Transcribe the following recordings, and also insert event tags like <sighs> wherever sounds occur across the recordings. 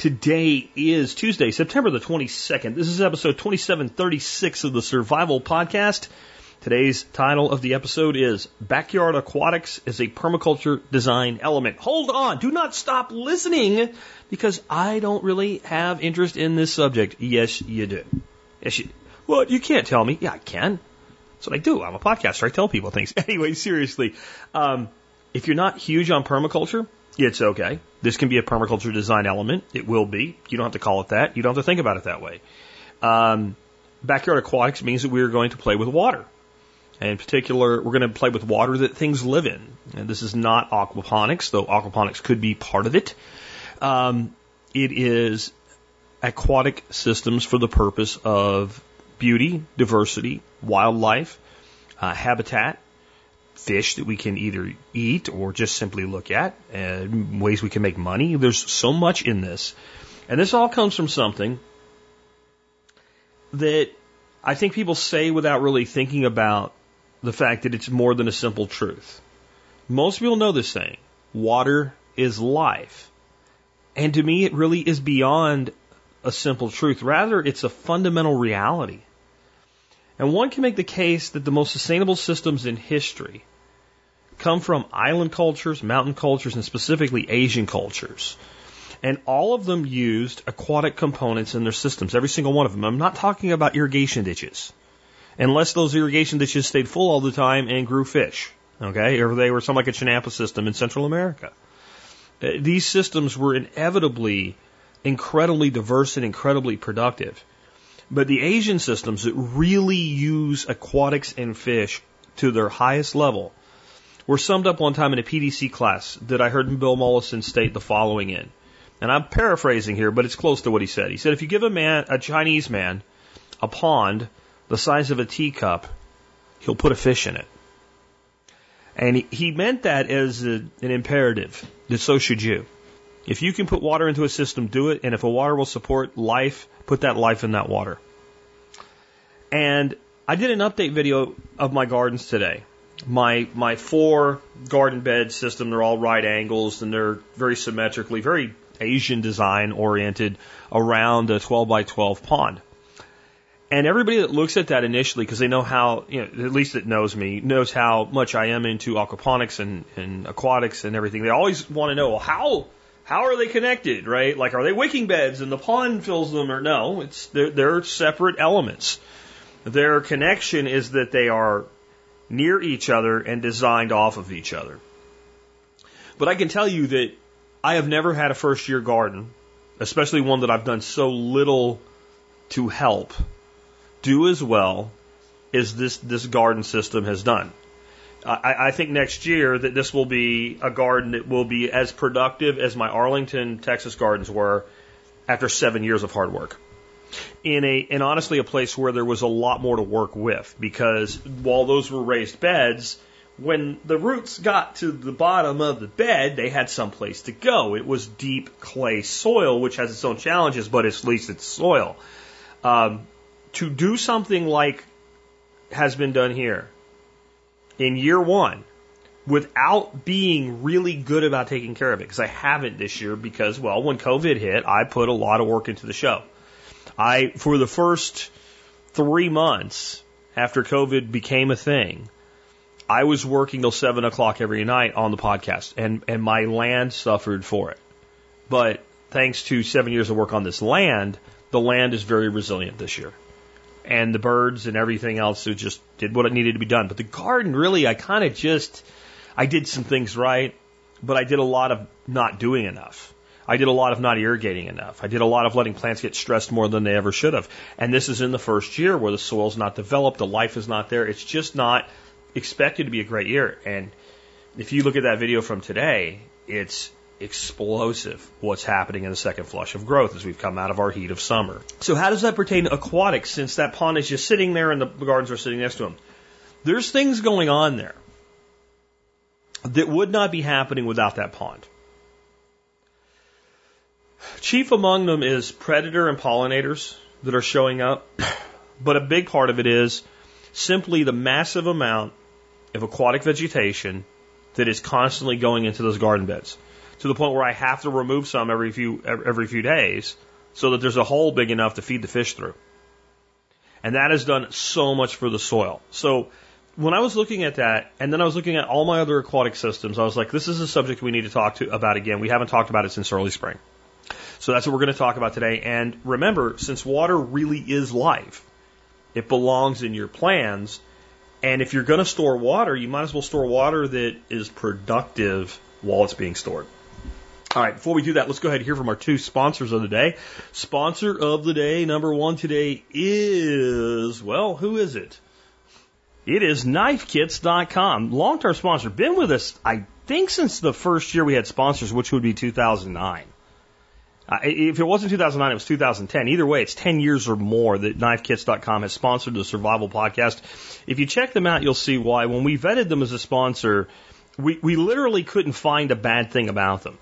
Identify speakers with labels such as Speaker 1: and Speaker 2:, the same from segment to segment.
Speaker 1: Today is Tuesday, September the 22nd. This is episode 2736 of the Survival Podcast. Today's title of the episode is Backyard Aquatics is a Permaculture Design Element. Hold on. Do not stop listening because I don't really have interest in this subject. Yes, you do. Yes, you Well, you can't tell me. Yeah, I can. That's what I do. I'm a podcaster. I tell people things. <laughs> Anyway, seriously. Um, if you're not huge on permaculture, it's okay. This can be a permaculture design element. It will be. You don't have to call it that. You don't have to think about it that way. Um, backyard aquatics means that we are going to play with water. And in particular, we're going to play with water that things live in. And this is not aquaponics, though aquaponics could be part of it. Um, it is aquatic systems for the purpose of beauty, diversity, wildlife, uh, habitat, fish that we can either eat or just simply look at, uh, ways we can make money. There's so much in this. And this all comes from something that I think people say without really thinking about the fact that it's more than a simple truth. Most people know this saying water is life. And to me, it really is beyond a simple truth. Rather, it's a fundamental reality. And one can make the case that the most sustainable systems in history come from island cultures, mountain cultures, and specifically Asian cultures. And all of them used aquatic components in their systems, every single one of them. I'm not talking about irrigation ditches, unless those irrigation ditches stayed full all the time and grew fish, okay, or they were something like a Chinampa system in Central America. Uh, These systems were inevitably incredibly diverse and incredibly productive. But the Asian systems that really use aquatics and fish to their highest level were summed up one time in a PDC class that I heard Bill Mollison state the following in. And I'm paraphrasing here, but it's close to what he said. He said, if you give a man, a Chinese man, a pond the size of a teacup, he'll put a fish in it. And he, meant that as a, an imperative, that so should you. If you can put water into a system, do it. And if a water will support life, put that life in that water. And I did an update video of my gardens today. My my four garden bed system, they're all right angles and they're very symmetrically, very Asian design oriented around a 12 by 12 pond. And everybody that looks at that initially, because they know how, you know, at least that knows me, knows how much I am into aquaponics and, and aquatics and everything. They always want to know, well, how, how are they connected, right? Like, are they wicking beds and the pond fills them or no? It's, they're, they're separate elements. Their connection is that they are near each other and designed off of each other. But I can tell you that I have never had a first year garden, especially one that I've done so little to help, do as well as this, this garden system has done. I, I think next year that this will be a garden that will be as productive as my Arlington, Texas gardens were after seven years of hard work. In a, and honestly, a place where there was a lot more to work with because while those were raised beds, when the roots got to the bottom of the bed, they had some place to go. It was deep clay soil, which has its own challenges, but at least it's soil. Um, to do something like has been done here in year one without being really good about taking care of it, because I haven't this year because, well, when COVID hit, I put a lot of work into the show. I, for the first three months after COVID became a thing, I was working till seven o'clock every night on the podcast, and and my land suffered for it. But thanks to seven years of work on this land, the land is very resilient this year, and the birds and everything else it just did what it needed to be done. But the garden, really, I kind of just I did some things right, but I did a lot of not doing enough. I did a lot of not irrigating enough. I did a lot of letting plants get stressed more than they ever should have. And this is in the first year where the soil's not developed, the life is not there. It's just not expected to be a great year. And if you look at that video from today, it's explosive what's happening in the second flush of growth as we've come out of our heat of summer. So how does that pertain to aquatics since that pond is just sitting there and the gardens are sitting next to them? There's things going on there that would not be happening without that pond. Chief among them is predator and pollinators that are showing up, but a big part of it is simply the massive amount of aquatic vegetation that is constantly going into those garden beds to the point where I have to remove some every few every few days so that there's a hole big enough to feed the fish through. And that has done so much for the soil. So when I was looking at that, and then I was looking at all my other aquatic systems, I was like, this is a subject we need to talk to about again. We haven't talked about it since early spring. So that's what we're going to talk about today. And remember, since water really is life, it belongs in your plans. And if you're going to store water, you might as well store water that is productive while it's being stored. All right, before we do that, let's go ahead and hear from our two sponsors of the day. Sponsor of the day, number one today is, well, who is it? It is knifekits.com. Long term sponsor. Been with us, I think, since the first year we had sponsors, which would be 2009. Uh, if it wasn't 2009, it was 2010. Either way, it's 10 years or more that knifekits.com has sponsored the Survival Podcast. If you check them out, you'll see why. When we vetted them as a sponsor, we, we literally couldn't find a bad thing about them.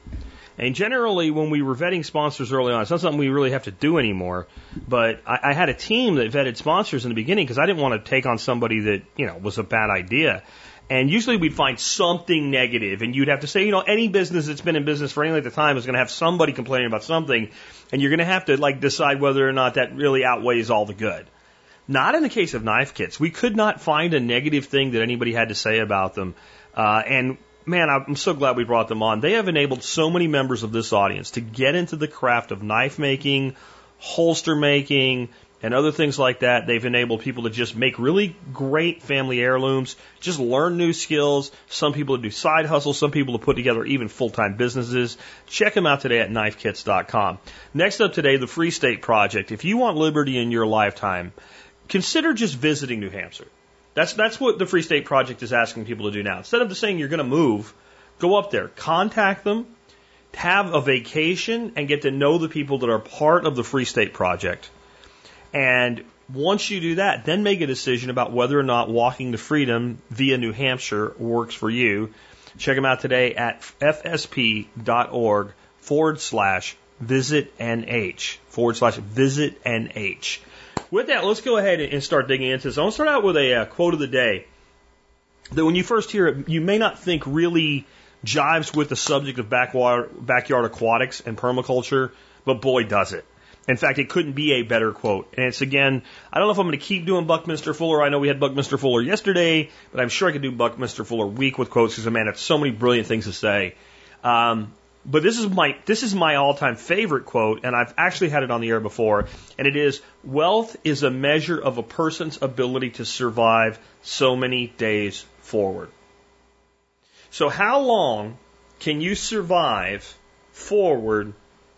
Speaker 1: And generally, when we were vetting sponsors early on, it's not something we really have to do anymore. But I, I had a team that vetted sponsors in the beginning because I didn't want to take on somebody that you know was a bad idea. And usually we'd find something negative, and you'd have to say, you know, any business that's been in business for any length of time is going to have somebody complaining about something, and you're going to have to like decide whether or not that really outweighs all the good. Not in the case of knife kits. We could not find a negative thing that anybody had to say about them. Uh, and man, I'm so glad we brought them on. They have enabled so many members of this audience to get into the craft of knife making, holster making, and other things like that. They've enabled people to just make really great family heirlooms, just learn new skills. Some people to do side hustles, some people to put together even full time businesses. Check them out today at knifekits.com. Next up today, the Free State Project. If you want liberty in your lifetime, consider just visiting New Hampshire. That's that's what the Free State Project is asking people to do now. Instead of just saying you're going to move, go up there, contact them, have a vacation, and get to know the people that are part of the Free State Project. And once you do that, then make a decision about whether or not walking to freedom via New Hampshire works for you. Check them out today at fsp.org forward slash visit NH forward slash visit NH. With that, let's go ahead and start digging into this. I want to start out with a uh, quote of the day that when you first hear it, you may not think really jives with the subject of backwater, backyard aquatics and permaculture, but boy, does it. In fact, it couldn't be a better quote. And it's again, I don't know if I'm going to keep doing Buckminster Fuller. I know we had Buckminster Fuller yesterday, but I'm sure I could do Buckminster Fuller week with quotes because, a man, it's so many brilliant things to say. Um, but this is my this is my all-time favorite quote, and I've actually had it on the air before, and it is: "Wealth is a measure of a person's ability to survive so many days forward." So, how long can you survive forward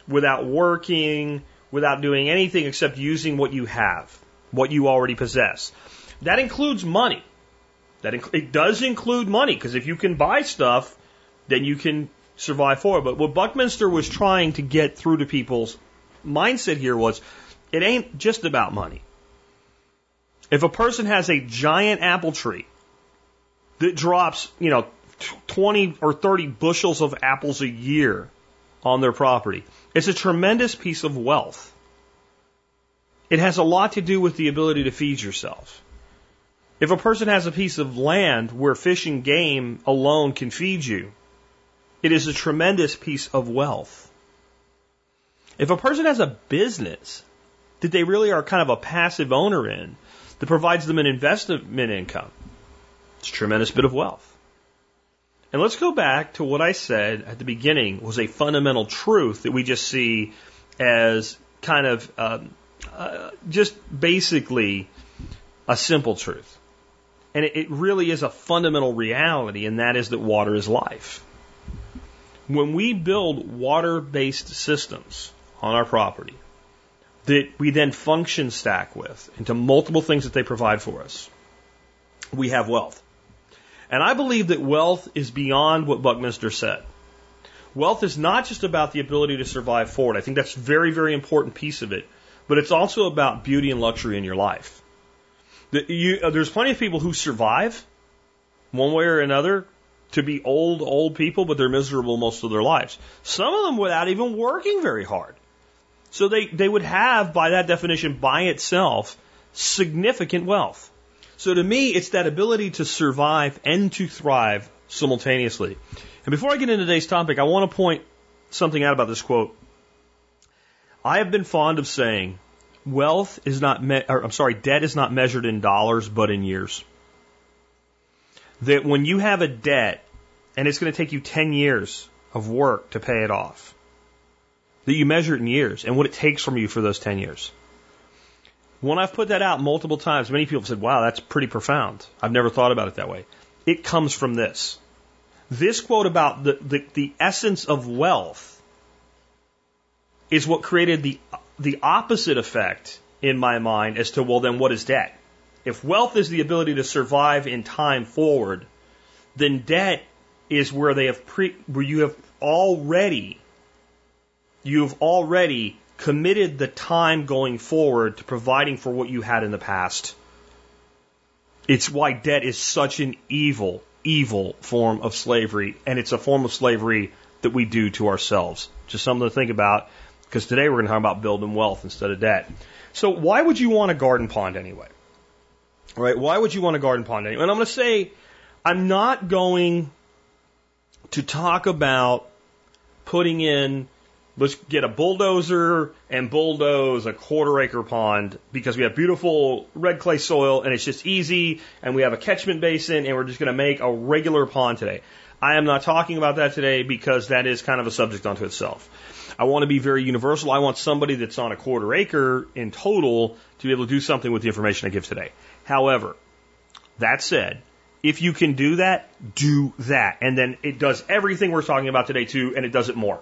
Speaker 1: without working, without doing anything except using what you have, what you already possess? That includes money. That inc- it does include money because if you can buy stuff, then you can survive for it. But what Buckminster was trying to get through to people's mindset here was it ain't just about money. If a person has a giant apple tree that drops, you know, 20 or 30 bushels of apples a year on their property, it's a tremendous piece of wealth. It has a lot to do with the ability to feed yourself. If a person has a piece of land where fish and game alone can feed you, it is a tremendous piece of wealth. If a person has a business that they really are kind of a passive owner in that provides them an investment income, it's a tremendous bit of wealth. And let's go back to what I said at the beginning was a fundamental truth that we just see as kind of um, uh, just basically a simple truth. And it, it really is a fundamental reality, and that is that water is life. When we build water based systems on our property that we then function stack with into multiple things that they provide for us, we have wealth. And I believe that wealth is beyond what Buckminster said. Wealth is not just about the ability to survive forward. I think that's a very, very important piece of it. But it's also about beauty and luxury in your life. Uh, there's plenty of people who survive one way or another to be old, old people, but they're miserable most of their lives. Some of them without even working very hard. So they, they would have, by that definition, by itself, significant wealth. So to me, it's that ability to survive and to thrive simultaneously. And before I get into today's topic, I want to point something out about this quote. I have been fond of saying, wealth is not, me- or, I'm sorry, debt is not measured in dollars, but in years. That when you have a debt, and it's going to take you 10 years of work to pay it off, that you measure it in years and what it takes from you for those 10 years. When I've put that out multiple times, many people have said, wow, that's pretty profound. I've never thought about it that way. It comes from this. This quote about the, the, the essence of wealth is what created the, the opposite effect in my mind as to, well, then what is debt? If wealth is the ability to survive in time forward, then debt is where they have pre, where you have already, you've already committed the time going forward to providing for what you had in the past. It's why debt is such an evil, evil form of slavery, and it's a form of slavery that we do to ourselves. Just something to think about, because today we're going to talk about building wealth instead of debt. So why would you want a garden pond anyway? Right? Why would you want a garden pond anyway? And I'm going to say, I'm not going to talk about putting in let's get a bulldozer and bulldoze a quarter acre pond because we have beautiful red clay soil and it's just easy and we have a catchment basin and we're just going to make a regular pond today. I am not talking about that today because that is kind of a subject unto itself. I want to be very universal. I want somebody that's on a quarter acre in total to be able to do something with the information I give today. However, that said, if you can do that, do that. And then it does everything we're talking about today too, and it does it more.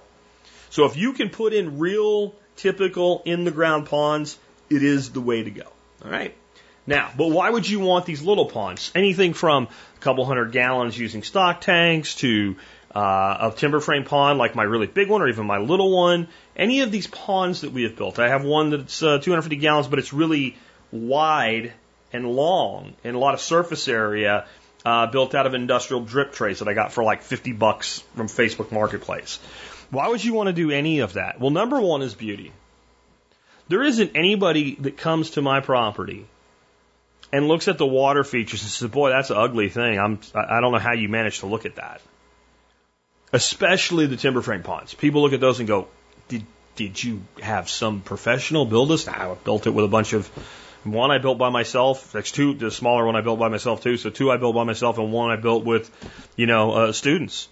Speaker 1: So if you can put in real, typical, in the ground ponds, it is the way to go. All right. Now, but why would you want these little ponds? Anything from a couple hundred gallons using stock tanks to uh, a timber frame pond like my really big one or even my little one. Any of these ponds that we have built. I have one that's uh, 250 gallons, but it's really wide and long and a lot of surface area uh, built out of industrial drip trays that I got for like 50 bucks from Facebook Marketplace. Why would you want to do any of that? Well, number one is beauty. There isn't anybody that comes to my property and looks at the water features and says, "Boy, that's an ugly thing." I'm I don't know how you managed to look at that. Especially the timber frame ponds. People look at those and go, "Did did you have some professional build this?" Nah, I built it with a bunch of one I built by myself. That's two. The smaller one I built by myself too. So two I built by myself, and one I built with, you know, uh, students.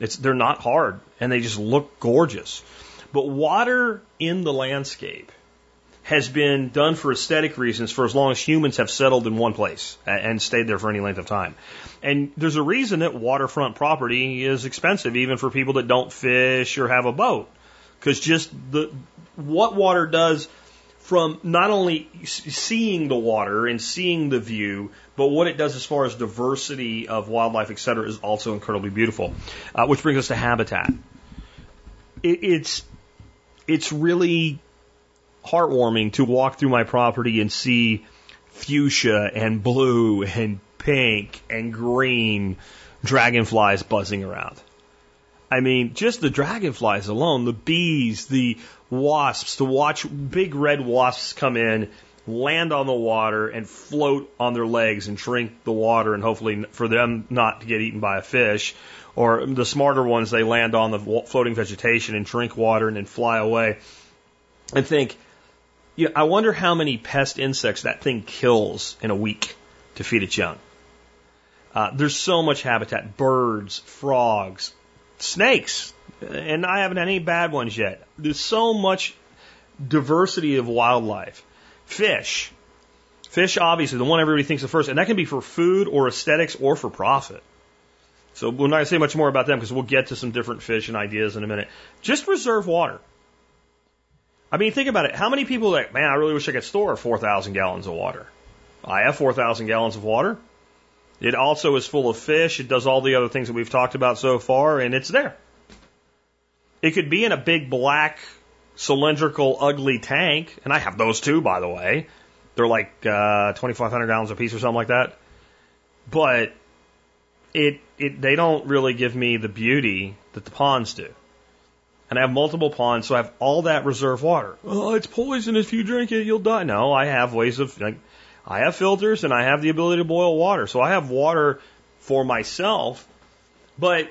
Speaker 1: It's they're not hard and they just look gorgeous. But water in the landscape has been done for aesthetic reasons for as long as humans have settled in one place and stayed there for any length of time. And there's a reason that waterfront property is expensive, even for people that don't fish or have a boat, because just the what water does from not only seeing the water and seeing the view, but what it does as far as diversity of wildlife, et cetera, is also incredibly beautiful. Uh, which brings us to habitat. It, it's it's really heartwarming to walk through my property and see fuchsia and blue and pink and green dragonflies buzzing around. I mean, just the dragonflies alone, the bees, the wasps, to watch big red wasps come in, land on the water, and float on their legs and drink the water, and hopefully for them not to get eaten by a fish. Or the smarter ones, they land on the floating vegetation and drink water and then fly away. And think, you know, I wonder how many pest insects that thing kills in a week to feed its young. Uh, there's so much habitat birds, frogs, snakes, and I haven't had any bad ones yet. There's so much diversity of wildlife. Fish. Fish, obviously, the one everybody thinks of first, and that can be for food or aesthetics or for profit. So we're not going to say much more about them because we'll get to some different fish and ideas in a minute. Just reserve water. I mean, think about it. How many people like, man, I really wish I could store 4,000 gallons of water? I have 4,000 gallons of water. It also is full of fish. It does all the other things that we've talked about so far, and it's there. It could be in a big black cylindrical ugly tank, and I have those too, by the way. They're like uh, 2,500 gallons a piece or something like that. But it it they don't really give me the beauty that the ponds do. And I have multiple ponds, so I have all that reserve water. Oh, it's poison. If you drink it, you'll die. No, I have ways of like, I have filters and I have the ability to boil water, so I have water for myself. But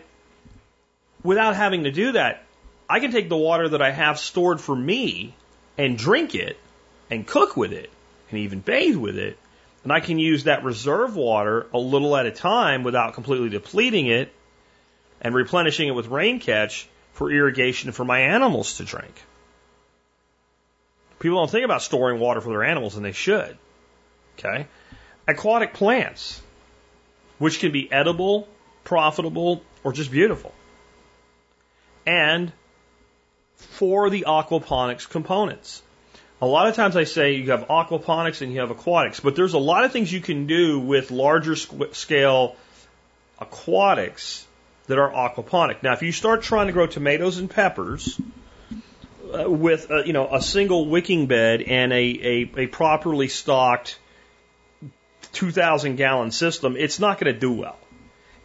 Speaker 1: without having to do that, I can take the water that I have stored for me and drink it and cook with it and even bathe with it. And I can use that reserve water a little at a time without completely depleting it and replenishing it with rain catch for irrigation for my animals to drink. People don't think about storing water for their animals, and they should. Okay? Aquatic plants, which can be edible, profitable, or just beautiful. And for the aquaponics components. A lot of times I say you have aquaponics and you have aquatics, but there's a lot of things you can do with larger scale aquatics that are aquaponic. Now, if you start trying to grow tomatoes and peppers uh, with a, you know a single wicking bed and a, a, a properly stocked 2,000 gallon system, it's not going to do well.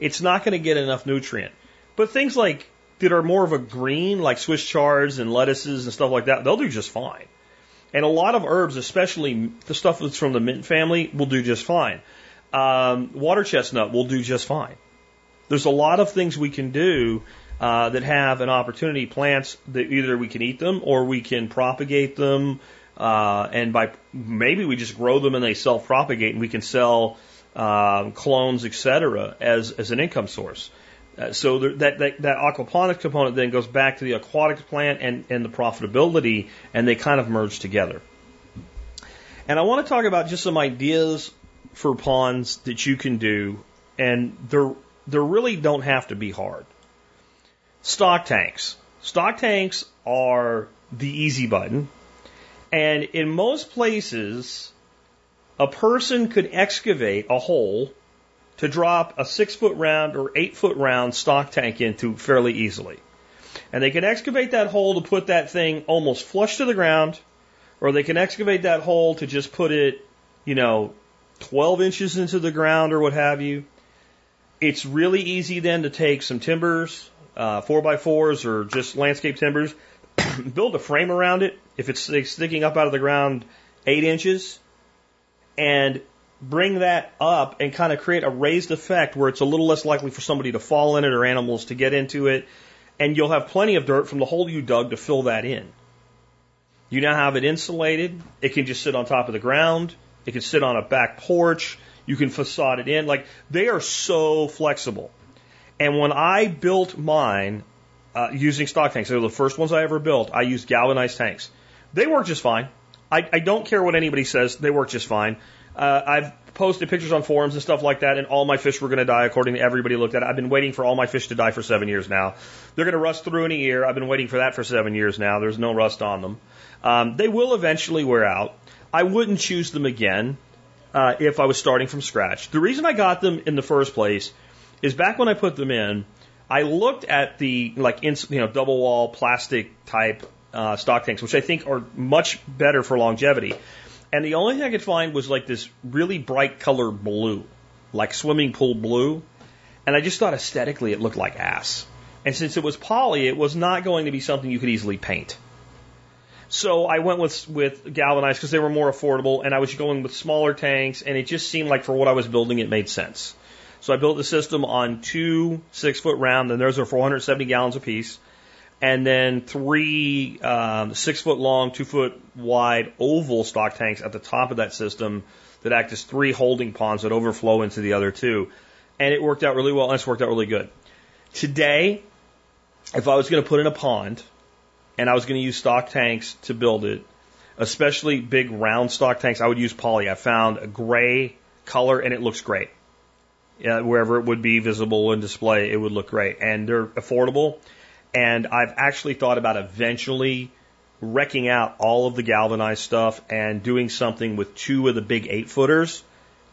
Speaker 1: It's not going to get enough nutrient. But things like that are more of a green, like Swiss chards and lettuces and stuff like that, they'll do just fine. And a lot of herbs, especially the stuff that's from the mint family, will do just fine. Um, water chestnut will do just fine. There's a lot of things we can do uh, that have an opportunity. Plants that either we can eat them or we can propagate them, uh, and by maybe we just grow them and they self-propagate, and we can sell um, clones, etc., as as an income source. Uh, so there, that, that that aquaponics component then goes back to the aquatic plant and and the profitability, and they kind of merge together. And I want to talk about just some ideas for ponds that you can do, and they're they really don't have to be hard. Stock tanks. Stock tanks are the easy button. And in most places, a person could excavate a hole to drop a six foot round or eight foot round stock tank into fairly easily. And they can excavate that hole to put that thing almost flush to the ground, or they can excavate that hole to just put it, you know, 12 inches into the ground or what have you. It's really easy then to take some timbers, uh, four by fours or just landscape timbers, <coughs> build a frame around it if it's sticking up out of the ground eight inches, and bring that up and kind of create a raised effect where it's a little less likely for somebody to fall in it or animals to get into it. And you'll have plenty of dirt from the hole you dug to fill that in. You now have it insulated. It can just sit on top of the ground. It can sit on a back porch. You can facade it in. Like they are so flexible. And when I built mine uh, using stock tanks, they were the first ones I ever built. I used galvanized tanks. They work just fine. I, I don't care what anybody says. They work just fine. Uh, I've posted pictures on forums and stuff like that, and all my fish were going to die according to everybody looked at it. I've been waiting for all my fish to die for seven years now. They're going to rust through in a year. I've been waiting for that for seven years now. There's no rust on them. Um, they will eventually wear out. I wouldn't choose them again uh, if I was starting from scratch. The reason I got them in the first place is back when I put them in, I looked at the like in, you know double wall plastic type uh, stock tanks, which I think are much better for longevity. And the only thing I could find was like this really bright color blue, like swimming pool blue. And I just thought aesthetically it looked like ass. And since it was poly, it was not going to be something you could easily paint. So I went with with galvanized because they were more affordable, and I was going with smaller tanks, and it just seemed like for what I was building, it made sense. So I built the system on two six foot round, and those are 470 gallons apiece, and then three um, six foot long, two foot wide oval stock tanks at the top of that system that act as three holding ponds that overflow into the other two, and it worked out really well, and it's worked out really good. Today, if I was going to put in a pond and I was going to use stock tanks to build it, especially big round stock tanks, I would use poly. I found a gray color and it looks great. Yeah, wherever it would be visible and display, it would look great. And they're affordable. And I've actually thought about eventually wrecking out all of the galvanized stuff and doing something with two of the big eight footers,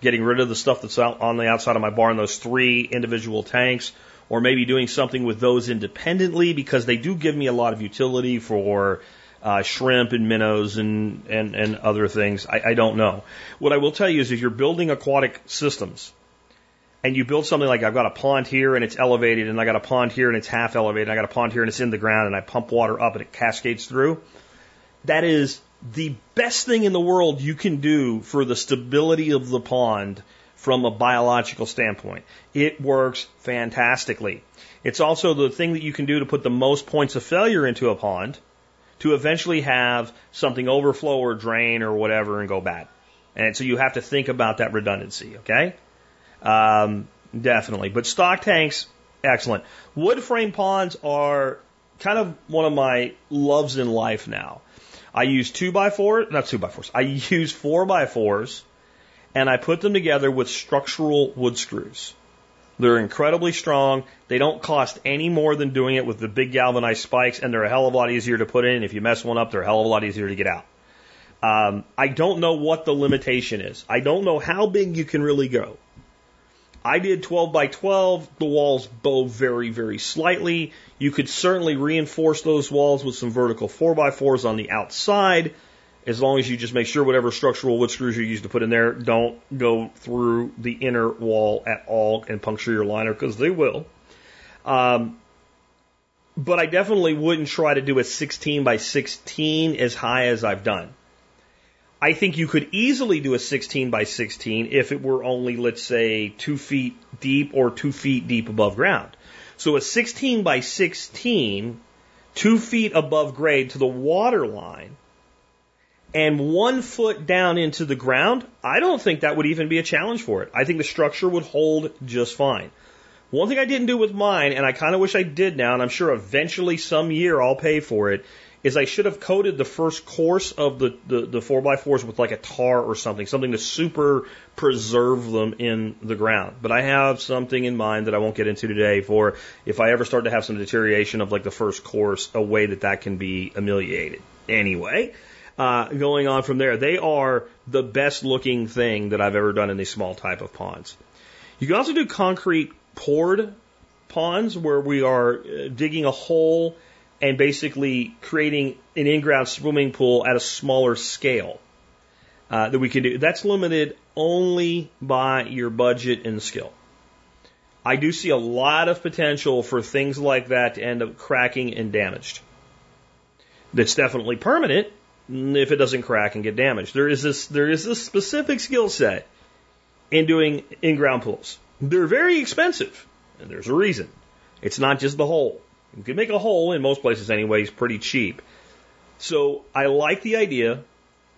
Speaker 1: getting rid of the stuff that's out on the outside of my barn, those three individual tanks, or maybe doing something with those independently because they do give me a lot of utility for uh, shrimp and minnows and, and, and other things. I, I don't know. What I will tell you is if you're building aquatic systems and you build something like I've got a pond here and it's elevated and I got a pond here and it's half elevated and I got a pond here and it's in the ground and I pump water up and it cascades through, that is the best thing in the world you can do for the stability of the pond from a biological standpoint. It works fantastically. It's also the thing that you can do to put the most points of failure into a pond to eventually have something overflow or drain or whatever and go bad. And so you have to think about that redundancy, okay? Um, definitely. But stock tanks, excellent. Wood frame ponds are kind of one of my loves in life now. I use two by four, not two by fours. I <laughs> use four by fours and I put them together with structural wood screws. They're incredibly strong. They don't cost any more than doing it with the big galvanized spikes, and they're a hell of a lot easier to put in. If you mess one up, they're a hell of a lot easier to get out. Um, I don't know what the limitation is. I don't know how big you can really go. I did 12 by 12. The walls bow very, very slightly. You could certainly reinforce those walls with some vertical 4 by 4s on the outside as long as you just make sure whatever structural wood screws you use to put in there don't go through the inner wall at all and puncture your liner because they will. Um, but I definitely wouldn't try to do a 16 by 16 as high as I've done. I think you could easily do a 16 by 16 if it were only, let's say, two feet deep or two feet deep above ground. So a 16 by 16, two feet above grade to the water line, and one foot down into the ground, I don't think that would even be a challenge for it. I think the structure would hold just fine. One thing I didn't do with mine, and I kind of wish I did now, and I'm sure eventually some year I'll pay for it, is I should have coated the first course of the, the, the 4x4s with like a tar or something, something to super preserve them in the ground. But I have something in mind that I won't get into today for if I ever start to have some deterioration of like the first course, a way that that can be ameliorated. Anyway, uh, going on from there. They are the best looking thing that I've ever done in these small type of ponds. You can also do concrete poured ponds where we are uh, digging a hole and basically creating an in-ground swimming pool at a smaller scale uh, that we can do. That's limited only by your budget and skill. I do see a lot of potential for things like that to end up cracking and damaged. That's definitely permanent, if it doesn't crack and get damaged. There is this there is this specific skill set in doing in ground pools. They're very expensive, and there's a reason. It's not just the hole. You can make a hole in most places anyways pretty cheap. So I like the idea,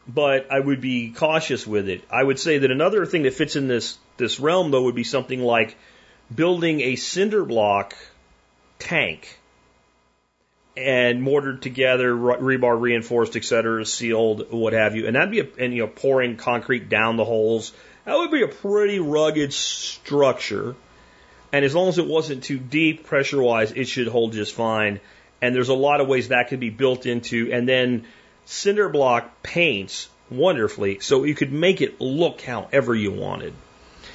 Speaker 1: but I would be cautious with it. I would say that another thing that fits in this this realm though would be something like building a cinder block tank and mortared together, rebar reinforced, et cetera, sealed, what have you. And that'd be a, and you know, pouring concrete down the holes. That would be a pretty rugged structure. And as long as it wasn't too deep pressure wise, it should hold just fine. And there's a lot of ways that could be built into, and then cinder block paints wonderfully so you could make it look however you wanted.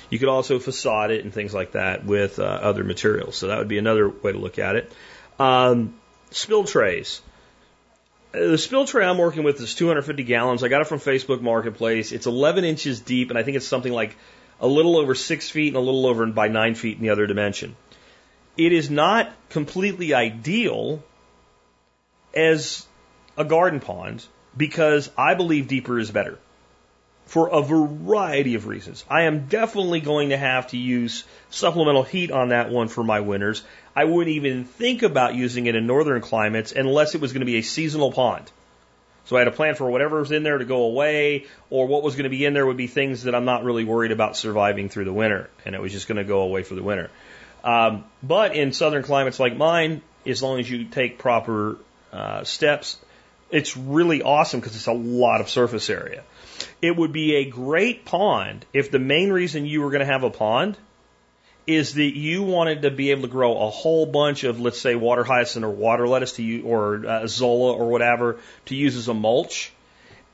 Speaker 1: You could also facade it and things like that with uh, other materials. So that would be another way to look at it. Um, spill trays. Uh, the spill tray I'm working with is 250 gallons. I got it from Facebook Marketplace. It's 11 inches deep, and I think it's something like a little over six feet and a little over by nine feet in the other dimension. It is not completely ideal as a garden pond because I believe deeper is better for a variety of reasons. I am definitely going to have to use supplemental heat on that one for my winters. I wouldn't even think about using it in northern climates unless it was going to be a seasonal pond. So I had a plan for whatever was in there to go away, or what was going to be in there would be things that I'm not really worried about surviving through the winter, and it was just going to go away for the winter. Um, but in southern climates like mine, as long as you take proper uh, steps, it's really awesome because it's a lot of surface area. It would be a great pond if the main reason you were going to have a pond is that you wanted to be able to grow a whole bunch of, let's say, water hyacinth or water lettuce to use, or uh, azolla or whatever to use as a mulch.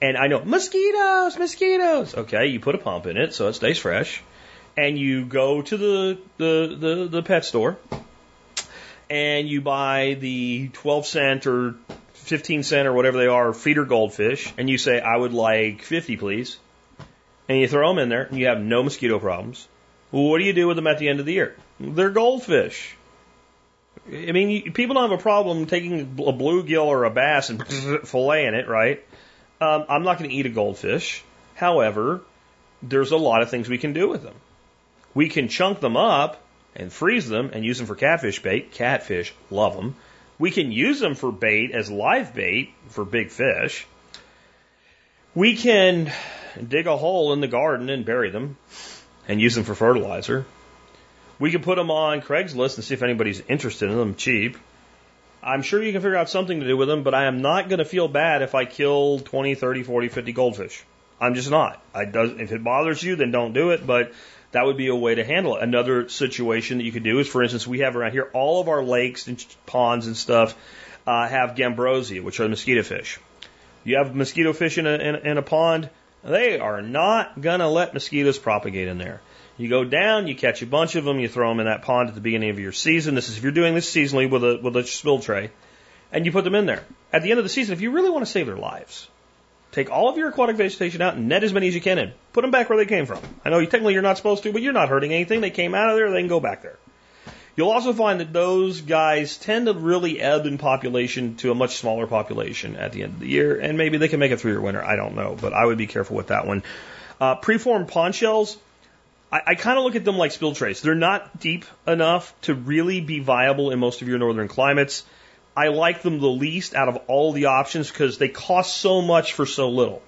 Speaker 1: And I know mosquitoes, mosquitoes. Okay, you put a pump in it so it stays fresh, and you go to the the the, the pet store and you buy the 12 cent or 15 cent or whatever they are feeder goldfish, and you say, I would like 50, please. And you throw them in there, and you have no mosquito problems. Well, what do you do with them at the end of the year? They're goldfish. I mean, you, people don't have a problem taking a bluegill or a bass and <laughs> filleting it, right? Um, I'm not going to eat a goldfish. However, there's a lot of things we can do with them. We can chunk them up and freeze them and use them for catfish bait. Catfish, love them. We can use them for bait as live bait for big fish. We can dig a hole in the garden and bury them and use them for fertilizer. We can put them on Craigslist and see if anybody's interested in them cheap. I'm sure you can figure out something to do with them, but I am not going to feel bad if I kill 20, 30, 40, 50 goldfish. I'm just not. I does, if it bothers you, then don't do it, but that would be a way to handle it. Another situation that you could do is, for instance, we have around here, all of our lakes and ponds and stuff uh, have Gambusia, which are mosquito fish. You have mosquito fish in a, in, in a pond, they are not going to let mosquitoes propagate in there. You go down, you catch a bunch of them, you throw them in that pond at the beginning of your season. This is if you're doing this seasonally with a with a spill tray, and you put them in there. At the end of the season, if you really want to save their lives, take all of your aquatic vegetation out and net as many as you can and put them back where they came from. I know you, technically you're not supposed to, but you're not hurting anything. They came out of there, they can go back there. You'll also find that those guys tend to really ebb in population to a much smaller population at the end of the year, and maybe they can make it through your winter. I don't know, but I would be careful with that one. Uh, preformed pond shells, I, I kind of look at them like spill trays. They're not deep enough to really be viable in most of your northern climates. I like them the least out of all the options because they cost so much for so little.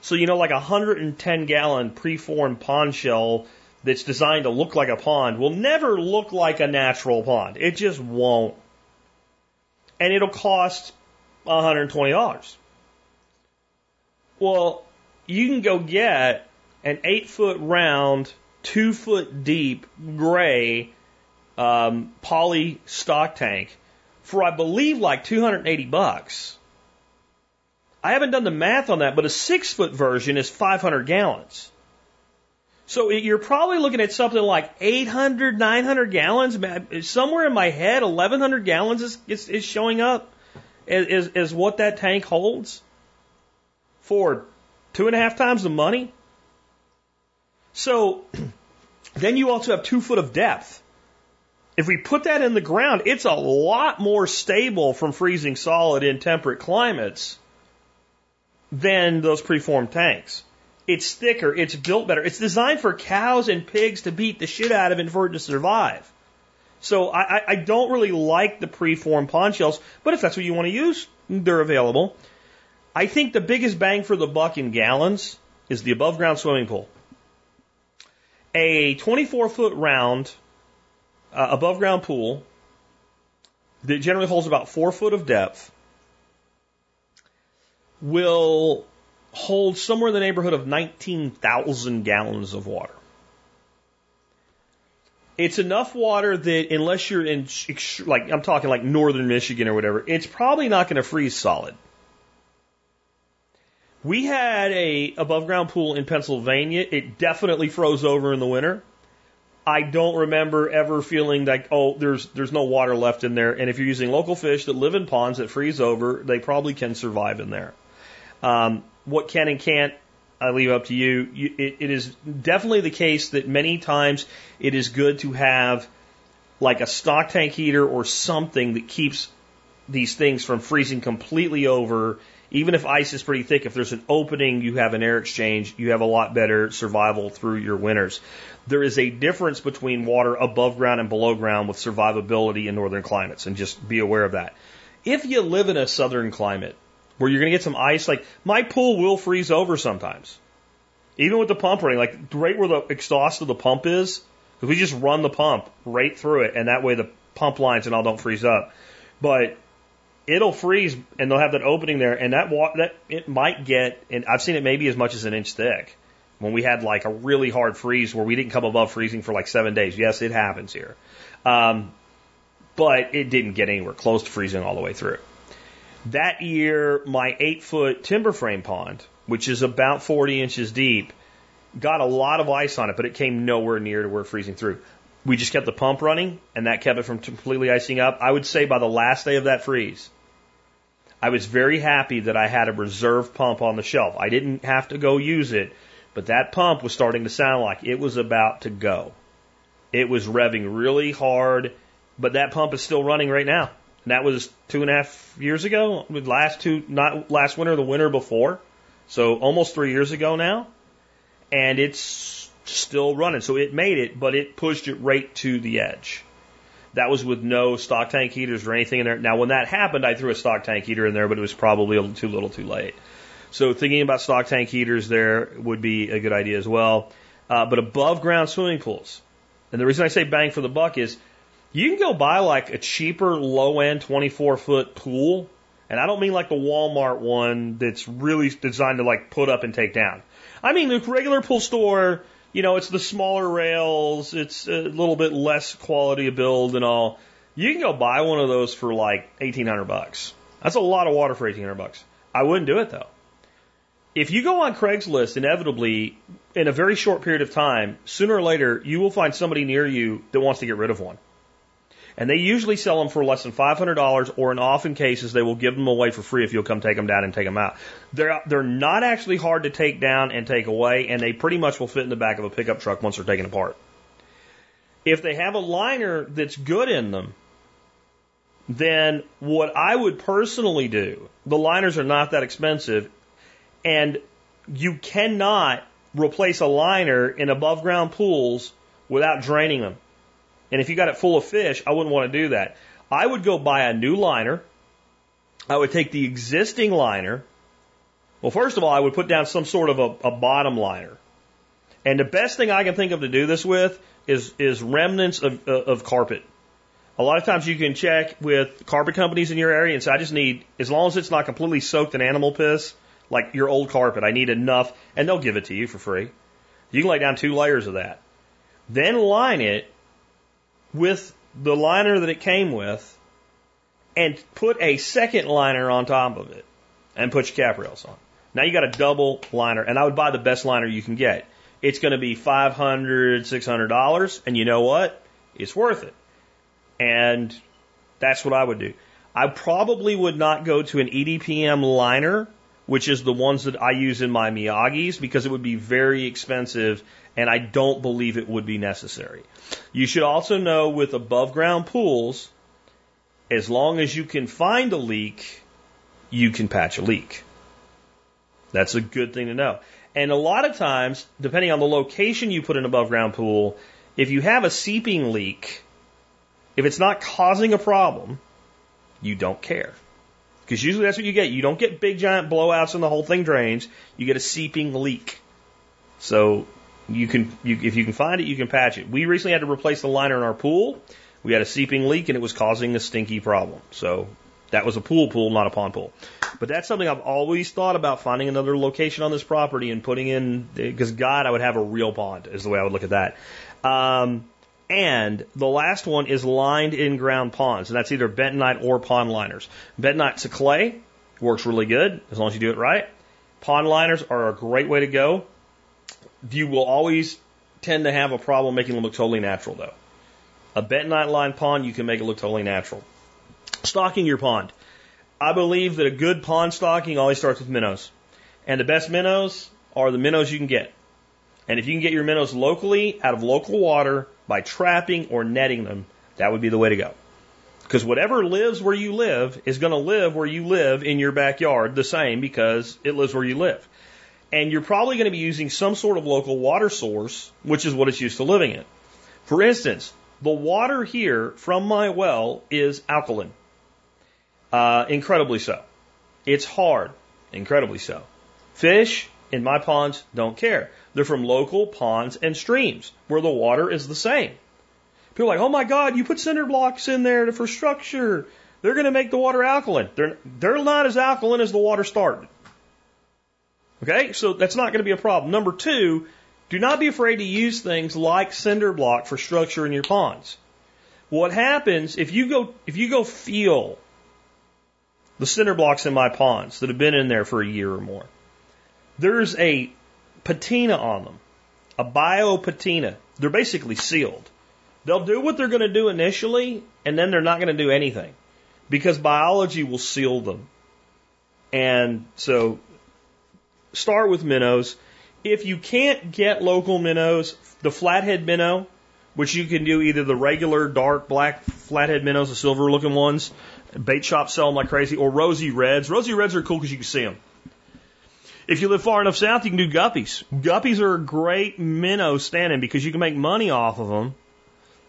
Speaker 1: So, you know, like a 110 gallon preformed pond shell that's designed to look like a pond will never look like a natural pond. It just won't. And it'll cost $120. Well, you can go get an eight foot round, two foot deep gray um, poly stock tank for I believe like 280 bucks. I haven't done the math on that, but a six foot version is 500 gallons. So you're probably looking at something like 800, 900 gallons. Somewhere in my head, 1100 gallons is, is, is showing up as, as what that tank holds for two and a half times the money. So <clears throat> then you also have two foot of depth. If we put that in the ground, it's a lot more stable from freezing solid in temperate climates than those preformed tanks. It's thicker, it's built better. It's designed for cows and pigs to beat the shit out of and for it to survive. So I, I don't really like the preformed pond shells, but if that's what you want to use, they're available. I think the biggest bang for the buck in gallons is the above ground swimming pool. A 24 foot round uh, above ground pool that generally holds about four foot of depth will hold somewhere in the neighborhood of 19,000 gallons of water. It's enough water that unless you're in, like, I'm talking like northern Michigan or whatever, it's probably not going to freeze solid. We had a above ground pool in Pennsylvania. It definitely froze over in the winter. I don't remember ever feeling like, oh, there's there's no water left in there. And if you're using local fish that live in ponds that freeze over, they probably can survive in there. Um, what can and can't, I leave up to you. you it, it is definitely the case that many times it is good to have like a stock tank heater or something that keeps these things from freezing completely over. Even if ice is pretty thick, if there's an opening, you have an air exchange, you have a lot better survival through your winters. There is a difference between water above ground and below ground with survivability in northern climates, and just be aware of that. If you live in a southern climate, where you're going to get some ice. Like my pool will freeze over sometimes, even with the pump running. Like right where the exhaust of the pump is, if we just run the pump right through it, and that way the pump lines and all don't freeze up. But it'll freeze, and they'll have that opening there, and that water that it might get, and I've seen it maybe as much as an inch thick. When we had like a really hard freeze where we didn't come above freezing for like seven days. Yes, it happens here. Um, but it didn't get anywhere close to freezing all the way through. That year, my eight foot timber frame pond, which is about 40 inches deep, got a lot of ice on it, but it came nowhere near to where freezing through. we just kept the pump running, and that kept it from completely icing up. I would say by the last day of that freeze, I was very happy that I had a reserve pump on the shelf. I didn't have to go use it, but that pump was starting to sound like it was about to go. It was revving really hard, but that pump is still running right now. And that was two and a half years ago, last two, not last winter, the winter before. So almost three years ago now. And it's still running. So it made it, but it pushed it right to the edge. That was with no stock tank heaters or anything in there. Now, when that happened, I threw a stock tank heater in there, but it was probably a little too little too late. So thinking about stock tank heaters there would be a good idea as well. Uh, but above ground swimming pools. And the reason I say bang for the buck is you can go buy like a cheaper low end 24 foot pool. And I don't mean like the Walmart one that's really designed to like put up and take down. I mean the regular pool store you know, it's the smaller rails, it's a little bit less quality of build and all. You can go buy one of those for like eighteen hundred bucks. That's a lot of water for eighteen hundred bucks. I wouldn't do it though. If you go on Craigslist, inevitably, in a very short period of time, sooner or later, you will find somebody near you that wants to get rid of one. And they usually sell them for less than $500 or in often cases they will give them away for free if you'll come take them down and take them out. They're, they're not actually hard to take down and take away and they pretty much will fit in the back of a pickup truck once they're taken apart. If they have a liner that's good in them, then what I would personally do, the liners are not that expensive and you cannot replace a liner in above ground pools without draining them. And if you got it full of fish, I wouldn't want to do that. I would go buy a new liner. I would take the existing liner. Well, first of all, I would put down some sort of a, a bottom liner. And the best thing I can think of to do this with is, is remnants of, uh, of carpet. A lot of times you can check with carpet companies in your area and say, I just need, as long as it's not completely soaked in animal piss, like your old carpet, I need enough, and they'll give it to you for free. You can lay down two layers of that. Then line it with the liner that it came with and put a second liner on top of it and put your cap rails on. Now you got a double liner, and I would buy the best liner you can get. It's going to be $500, $600, and you know what? It's worth it. And that's what I would do. I probably would not go to an EDPM liner, which is the ones that I use in my Miyagi's, because it would be very expensive and I don't believe it would be necessary. You should also know with above ground pools, as long as you can find a leak, you can patch a leak. That's a good thing to know. And a lot of times, depending on the location you put an above ground pool, if you have a seeping leak, if it's not causing a problem, you don't care. Because usually that's what you get. You don't get big giant blowouts and the whole thing drains. You get a seeping leak. So you can, you, if you can find it, you can patch it. We recently had to replace the liner in our pool. We had a seeping leak and it was causing a stinky problem. So that was a pool pool, not a pond pool. But that's something I've always thought about finding another location on this property and putting in, because God, I would have a real pond is the way I would look at that. Um, and the last one is lined in ground ponds, and that's either bentonite or pond liners. Bentonite's a clay, works really good as long as you do it right. Pond liners are a great way to go you will always tend to have a problem making them look totally natural, though. A bentonite lined pond, you can make it look totally natural. Stocking your pond. I believe that a good pond stocking always starts with minnows. And the best minnows are the minnows you can get. And if you can get your minnows locally out of local water by trapping or netting them, that would be the way to go. Because whatever lives where you live is going to live where you live in your backyard the same because it lives where you live and you're probably going to be using some sort of local water source, which is what it's used to living in. For instance, the water here from my well is alkaline, uh, incredibly so. It's hard, incredibly so. Fish in my ponds don't care. They're from local ponds and streams where the water is the same. People are like, oh my God, you put cinder blocks in there for structure. They're going to make the water alkaline. They're, they're not as alkaline as the water started. Okay, so that's not going to be a problem. Number two, do not be afraid to use things like cinder block for structure in your ponds. What happens if you go if you go feel the cinder blocks in my ponds that have been in there for a year or more? There's a patina on them, a bio patina. They're basically sealed. They'll do what they're going to do initially, and then they're not going to do anything because biology will seal them. And so start with minnows. If you can't get local minnows, the flathead minnow, which you can do either the regular dark black flathead minnows, the silver looking ones, bait shops sell them like crazy, or rosy reds. Rosy reds are cool because you can see them. If you live far enough south, you can do guppies. Guppies are a great minnow standing because you can make money off of them.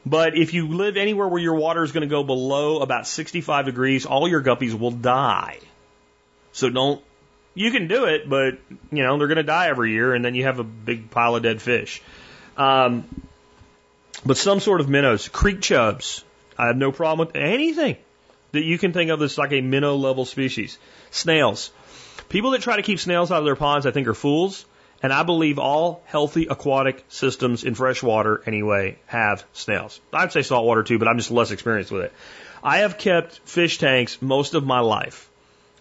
Speaker 1: But if you live anywhere where your water is going to go below about 65 degrees, all your guppies will die. So don't, you can do it, but, you know, they're going to die every year and then you have a big pile of dead fish. Um, but some sort of minnows, creek chubs, I have no problem with anything that you can think of that's like a minnow level species. Snails. People that try to keep snails out of their ponds, I think, are fools. And I believe all healthy aquatic systems in fresh water, anyway, have snails. I'd say saltwater too, but I'm just less experienced with it. I have kept fish tanks most of my life.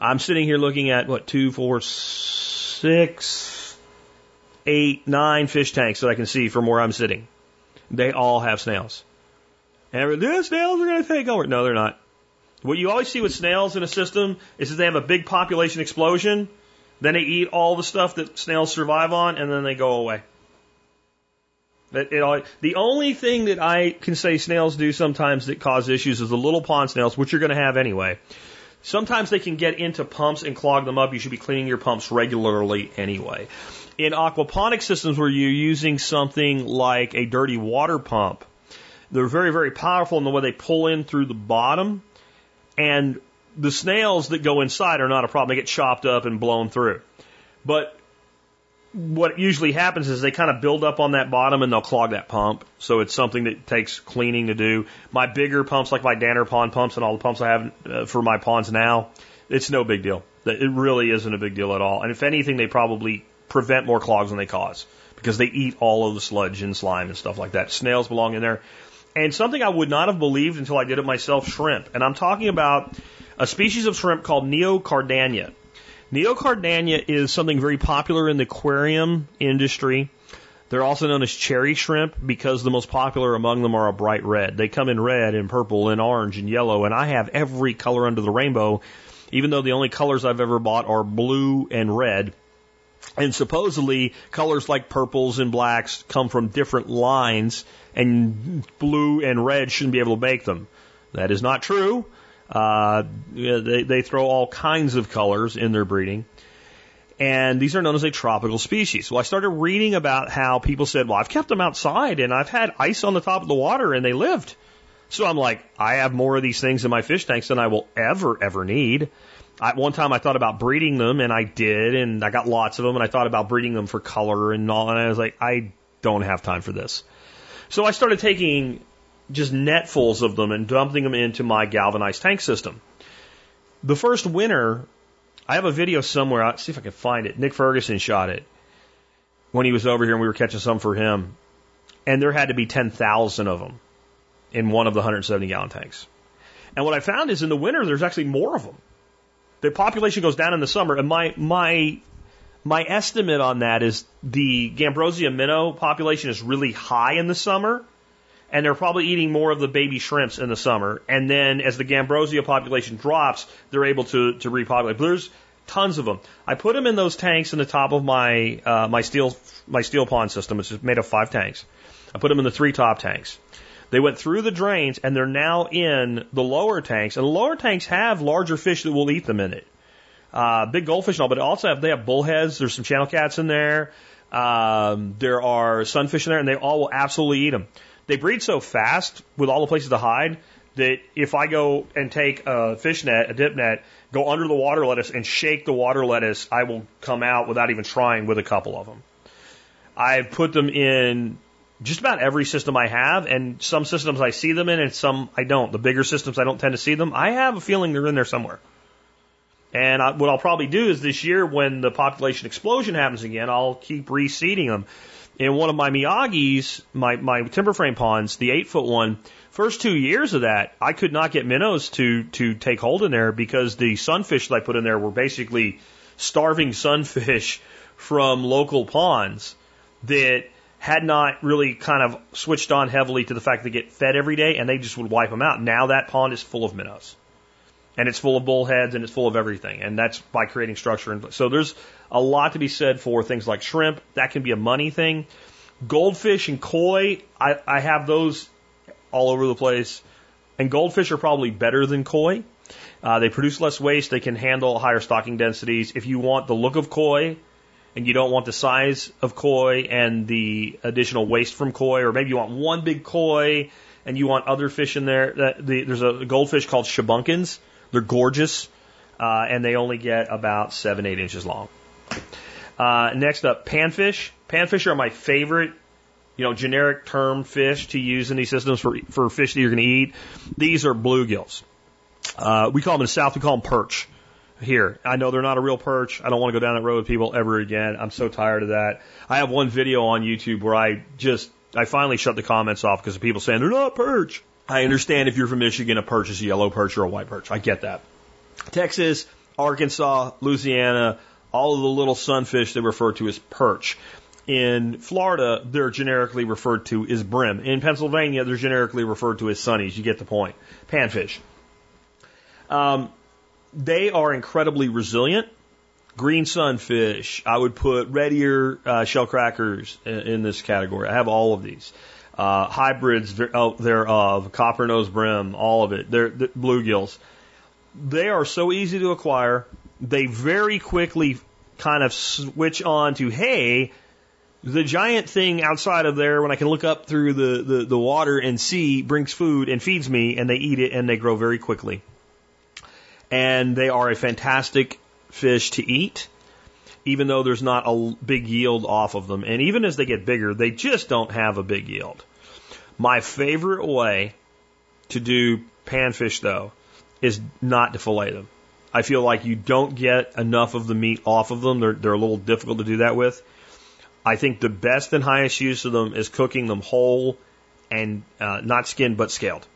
Speaker 1: I'm sitting here looking at what two, four, six, eight, nine fish tanks that I can see from where I'm sitting. They all have snails. And the snails are going to take over. No, they're not. What you always see with snails in a system is that they have a big population explosion, then they eat all the stuff that snails survive on, and then they go away. It, it, the only thing that I can say snails do sometimes that cause issues is the little pond snails, which you're going to have anyway. Sometimes they can get into pumps and clog them up. You should be cleaning your pumps regularly anyway. In aquaponic systems where you're using something like a dirty water pump, they're very, very powerful in the way they pull in through the bottom and the snails that go inside are not a problem. They get chopped up and blown through. But what usually happens is they kind of build up on that bottom and they'll clog that pump. So it's something that takes cleaning to do. My bigger pumps, like my Danner pond pumps and all the pumps I have uh, for my ponds now, it's no big deal. It really isn't a big deal at all. And if anything, they probably prevent more clogs than they cause because they eat all of the sludge and slime and stuff like that. Snails belong in there. And something I would not have believed until I did it myself, shrimp. And I'm talking about a species of shrimp called Neocaridina. Neocaridina is something very popular in the aquarium industry. They're also known as cherry shrimp because the most popular among them are a bright red. They come in red and purple and orange and yellow, and I have every color under the rainbow, even though the only colors I've ever bought are blue and red. And supposedly, colors like purples and blacks come from different lines, and blue and red shouldn't be able to make them. That is not true. Uh, they, they throw all kinds of colors in their breeding. And these are known as a tropical species. Well, I started reading about how people said, well, I've kept them outside and I've had ice on the top of the water and they lived. So I'm like, I have more of these things in my fish tanks than I will ever, ever need. At one time I thought about breeding them and I did and I got lots of them and I thought about breeding them for color and all and I was like, I don't have time for this. So I started taking just netfuls of them and dumping them into my galvanized tank system. The first winter, I have a video somewhere. I'll see if I can find it. Nick Ferguson shot it when he was over here and we were catching some for him. And there had to be 10,000 of them in one of the 170 gallon tanks. And what I found is in the winter, there's actually more of them. The population goes down in the summer, and my my my estimate on that is the Gambusia minnow population is really high in the summer, and they're probably eating more of the baby shrimps in the summer. And then as the Gambusia population drops, they're able to to repopulate. But there's tons of them. I put them in those tanks in the top of my uh, my steel my steel pond system, which is made of five tanks. I put them in the three top tanks. They went through the drains and they're now in the lower tanks. And the lower tanks have larger fish that will eat them in it. Uh, big goldfish and all, but also have, they have bullheads. There's some channel cats in there. Um, there are sunfish in there and they all will absolutely eat them. They breed so fast with all the places to hide that if I go and take a fish net, a dip net, go under the water lettuce and shake the water lettuce, I will come out without even trying with a couple of them. I've put them in just about every system I have, and some systems I see them in, and some I don't. The bigger systems I don't tend to see them. I have a feeling they're in there somewhere. And I, what I'll probably do is this year, when the population explosion happens again, I'll keep reseeding them. In one of my Miyagi's, my, my timber frame ponds, the eight foot one, first two years of that, I could not get minnows to, to take hold in there because the sunfish that I put in there were basically starving sunfish <laughs> from local ponds that had not really kind of switched on heavily to the fact that they get fed every day and they just would wipe them out. Now that pond is full of minnows. And it's full of bullheads and it's full of everything. And that's by creating structure. And so there's a lot to be said for things like shrimp. That can be a money thing. Goldfish and koi, I, I have those all over the place. And goldfish are probably better than koi. Uh, they produce less waste. They can handle higher stocking densities. If you want the look of koi and you don't want the size of koi and the additional waste from koi, or maybe you want one big koi and you want other fish in there, that, the, there's a goldfish called shubunkins. They're gorgeous, uh, and they only get about seven, eight inches long. Uh, next up, panfish. Panfish are my favorite, you know, generic term fish to use in these systems for, for fish that you're going to eat. These are bluegills. Uh, we call them in the South, we call them perch here. I know they're not a real perch. I don't want to go down that road with people ever again. I'm so tired of that. I have one video on YouTube where I just, I finally shut the comments off because of people saying they're not perch. I understand if you're from Michigan, a perch is a yellow perch or a white perch. I get that. Texas, Arkansas, Louisiana, all of the little sunfish they refer to as perch. In Florida, they're generically referred to as brim. In Pennsylvania, they're generically referred to as sunnies. You get the point. Panfish. Um, they are incredibly resilient. Green sunfish. I would put red ear uh, shell crackers in, in, this category. I have all of these. Uh, hybrids thereof, copper nose brim, all of it. They're, they're bluegills. They are so easy to acquire. They very quickly kind of switch on to, hey, the giant thing outside of there, when I can look up through the, the, the water and see, brings food and feeds me, and they eat it and they grow very quickly. And they are a fantastic fish to eat, even though there's not a big yield off of them. And even as they get bigger, they just don't have a big yield. My favorite way to do panfish, though, is not to fillet them. I feel like you don't get enough of the meat off of them. They're, they're a little difficult to do that with. I think the best and highest use of them is cooking them whole and uh, not skinned but scaled.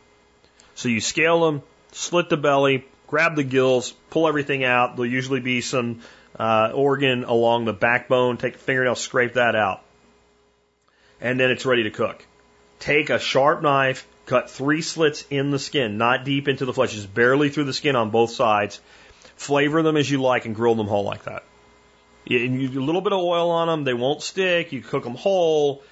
Speaker 1: So you scale them, slit the belly, grab the gills, pull everything out. There'll usually be some uh, organ along the backbone. Take a fingernail, scrape that out. And then it's ready to cook. Take a sharp knife, cut three slits in the skin, not deep into the flesh, just barely through the skin on both sides. Flavor them as you like and grill them whole like that. You, you, a little bit of oil on them, they won't stick. You cook them whole,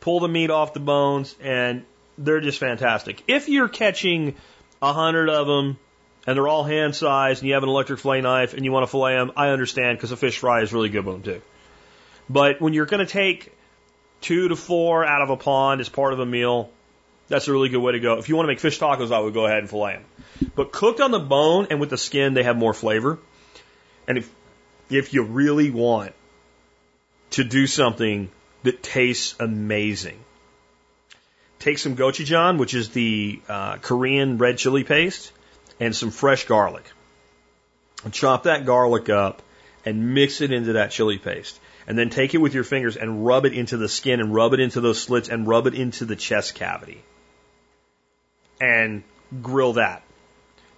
Speaker 1: pull the meat off the bones, and they're just fantastic. If you're catching a hundred of them and they're all hand sized and you have an electric fillet knife and you want to fillet them, I understand because a fish fry is really good with them too. But when you're going to take two to four out of a pond as part of a meal, that's a really good way to go. If you want to make fish tacos, I would go ahead and fillet them. But cooked on the bone and with the skin, they have more flavor. And if if you really want to do something that tastes amazing, take some gochujang, which is the uh, Korean red chili paste, and some fresh garlic. Chop that garlic up and mix it into that chili paste. And then take it with your fingers and rub it into the skin and rub it into those slits and rub it into the chest cavity. And grill that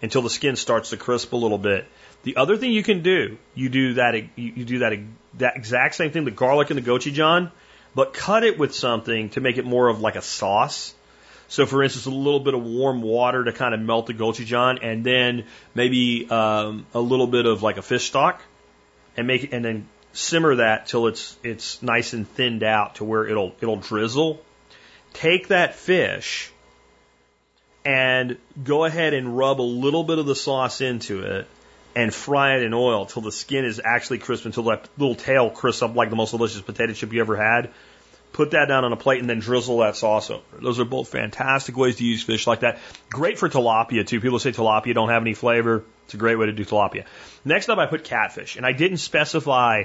Speaker 1: until the skin starts to crisp a little bit. The other thing you can do, you do that, you do that, that exact same thing, the garlic and the gochujang, but cut it with something to make it more of like a sauce. So, for instance, a little bit of warm water to kind of melt the gochujang, and then maybe um, a little bit of like a fish stock, and make and then simmer that till it's it's nice and thinned out to where it'll it'll drizzle. Take that fish and go ahead and rub a little bit of the sauce into it and fry it in oil till the skin is actually crisp until that little tail crisps up like the most delicious potato chip you ever had. Put that down on a plate and then drizzle that sauce over. Those are both fantastic ways to use fish like that. Great for tilapia too. People say tilapia don't have any flavor. It's a great way to do tilapia. Next up, I put catfish, and I didn't specify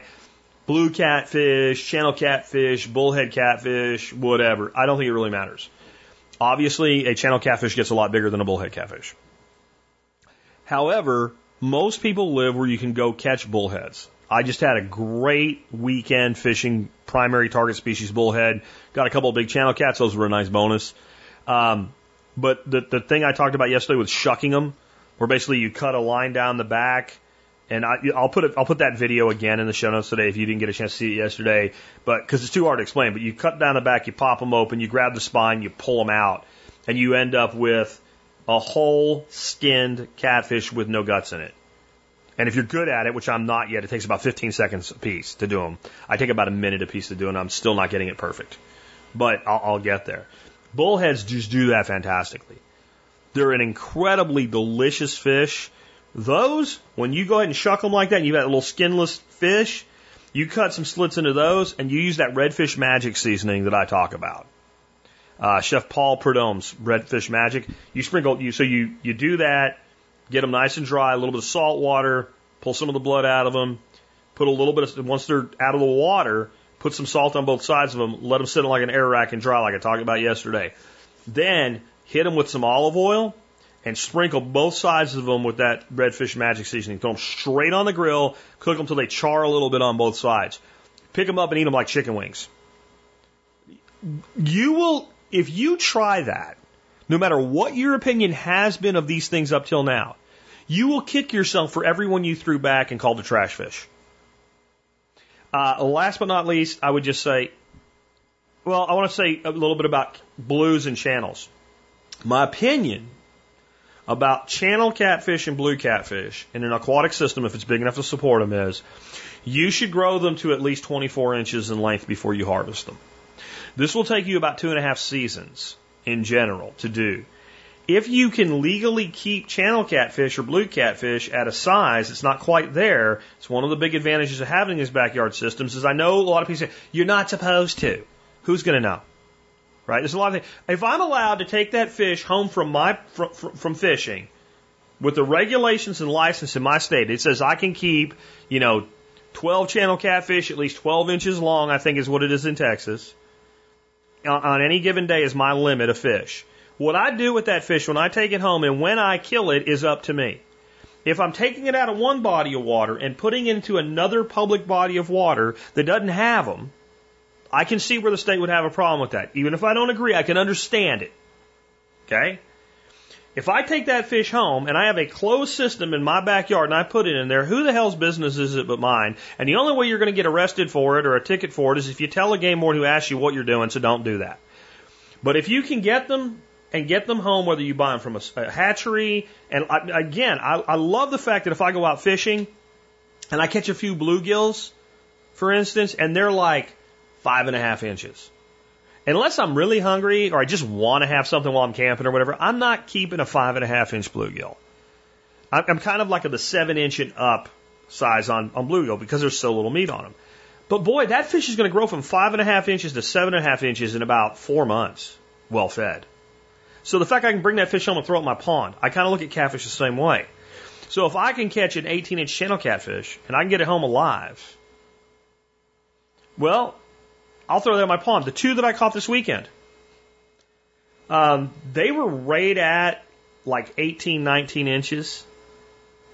Speaker 1: blue catfish, channel catfish, bullhead catfish, whatever. I don't think it really matters. Obviously, a channel catfish gets a lot bigger than a bullhead catfish. However, most people live where you can go catch bullheads. I just had a great weekend fishing primary target species bullhead. Got a couple of big channel cats. Those were a nice bonus. Um, but the, the thing I talked about yesterday was shucking them, where basically you cut a line down the back, And I, I'll put it, I'll put that video again in the show notes today if you didn't get a chance to see it yesterday. But because it's too hard to explain, but you cut down the back, you pop them open, you grab the spine, you pull them out, and you end up with a whole skinned catfish with no guts in it. And if you're good at it, which I'm not yet, it takes about 15 seconds a piece to do them. I take about a minute a piece to do, and I'm still not getting it perfect. But I'll, I'll get there. Bullheads just do that fantastically. They're an incredibly delicious fish. Those, when you go ahead and shuck them like that, and you've got a little skinless fish, you cut some slits into those, and you use that redfish magic seasoning that I talk about. Uh, Chef Paul Prudhomme's redfish magic. You sprinkle, you so you you do that, get them nice and dry, a little bit of salt water, pull some of the blood out of them, put a little bit of once they're out of the water, put some salt on both sides of them, let them sit in like an air rack and dry, like I talked about yesterday. Then hit them with some olive oil and sprinkle both sides of them with that redfish magic seasoning. Throw them straight on the grill, cook them till they char a little bit on both sides. Pick them up and eat them like chicken wings. You will, if you try that, no matter what your opinion has been of these things up till now, you will kick yourself for everyone you threw back and called a trash fish. Uh, last but not least, I would just say, well, I want to say a little bit about blues and channels. My opinion about channel catfish and blue catfish in an aquatic system, if it's big enough to support them, is you should grow them to at least 24 inches in length before you harvest them. This will take you about two and a half seasons in general to do. If you can legally keep channel catfish or blue catfish at a size that's not quite there, it's one of the big advantages of having these backyard systems. Is I know a lot of people say you're not supposed to. Who's going to know? Right? There's a lot of things. If I'm allowed to take that fish home from my from, from fishing with the regulations and license in my state, it says I can keep, you know, 12 channel catfish at least 12 inches long. I think is what it is in Texas. On, on any given day is my limit of fish. What I do with that fish when I take it home and when I kill it is up to me. If I'm taking it out of one body of water and putting into another public body of water that doesn't have them, I can see where the state would have a problem with that. Even if I don't agree, I can understand it. Okay? If I take that fish home and I have a closed system in my backyard and I put it in there, who the hell's business is it but mine? And the only way you're going to get arrested for it or a ticket for it is if you tell a game warden who asks you what you're doing, so don't do that. But if you can get them and get them home, whether you buy them from a, hatchery, and I, again, I, I love the fact that if I go out fishing and I catch a few bluegills, for instance, and they're like five and a half inches. Unless I'm really hungry or I just want to have something while I'm camping or whatever, I'm not keeping a five and a half inch bluegill. I'm kind of like a the seven inch and up size on, on bluegill because there's so little meat on them. But boy, that fish is going to grow from five and a half inches to seven and a half inches in about four months, well fed. So the fact I can bring that fish home and throw it in my pond, I kind of look at catfish the same way. So if I can catch an 18 inch channel catfish and I can get it home alive, well, I'll throw that in my pond. The two that I caught this weekend, um, they were right at like 18, 19 inches.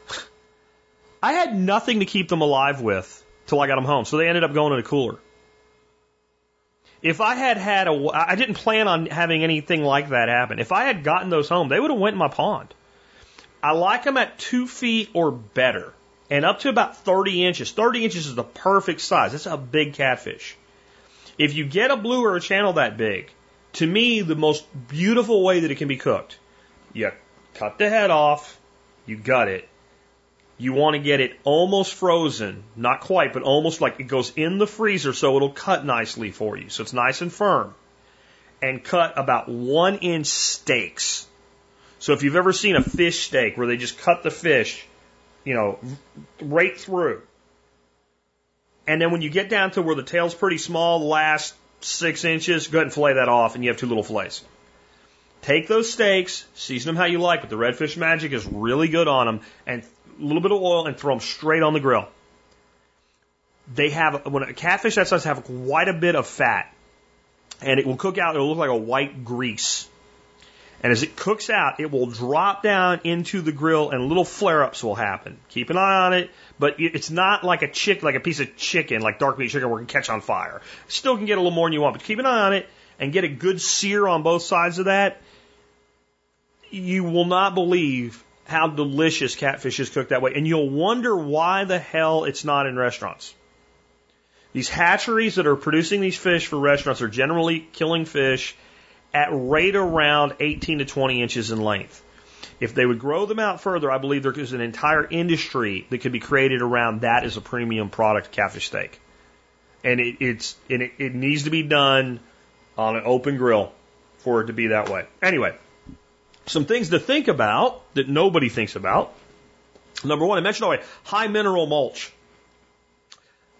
Speaker 1: <sighs> I had nothing to keep them alive with till I got them home, so they ended up going in a cooler. If I had had a, I didn't plan on having anything like that happen. If I had gotten those home, they would have went in my pond. I like them at two feet or better, and up to about 30 inches. 30 inches is the perfect size. That's a big catfish. If you get a blue or a channel that big, to me, the most beautiful way that it can be cooked, you cut the head off, you gut it, you want to get it almost frozen, not quite, but almost like it goes in the freezer so it'll cut nicely for you. So it's nice and firm. And cut about one inch steaks. So if you've ever seen a fish steak where they just cut the fish, you know, right through. And then when you get down to where the tail's pretty small, last six inches, go ahead and fillet that off and you have two little fillets. Take those steaks, season them how you like, but the redfish magic is really good on them, and a little bit of oil and throw them straight on the grill. They have, when a catfish that size have quite a bit of fat and it will cook out, it'll look like a white grease. And as it cooks out, it will drop down into the grill and little flare ups will happen. Keep an eye on it, but it's not like a chick, like a piece of chicken, like dark meat chicken where it can catch on fire. Still can get a little more than you want, but keep an eye on it and get a good sear on both sides of that. You will not believe how delicious catfish is cooked that way. And you'll wonder why the hell it's not in restaurants. These hatcheries that are producing these fish for restaurants are generally killing fish at right around 18 to 20 inches in length. If they would grow them out further, I believe there is an entire industry that could be created around that as a premium product, catfish steak. And it, it's and it, it needs to be done on an open grill for it to be that way. Anyway, some things to think about that nobody thinks about. Number one, I mentioned already, high mineral mulch.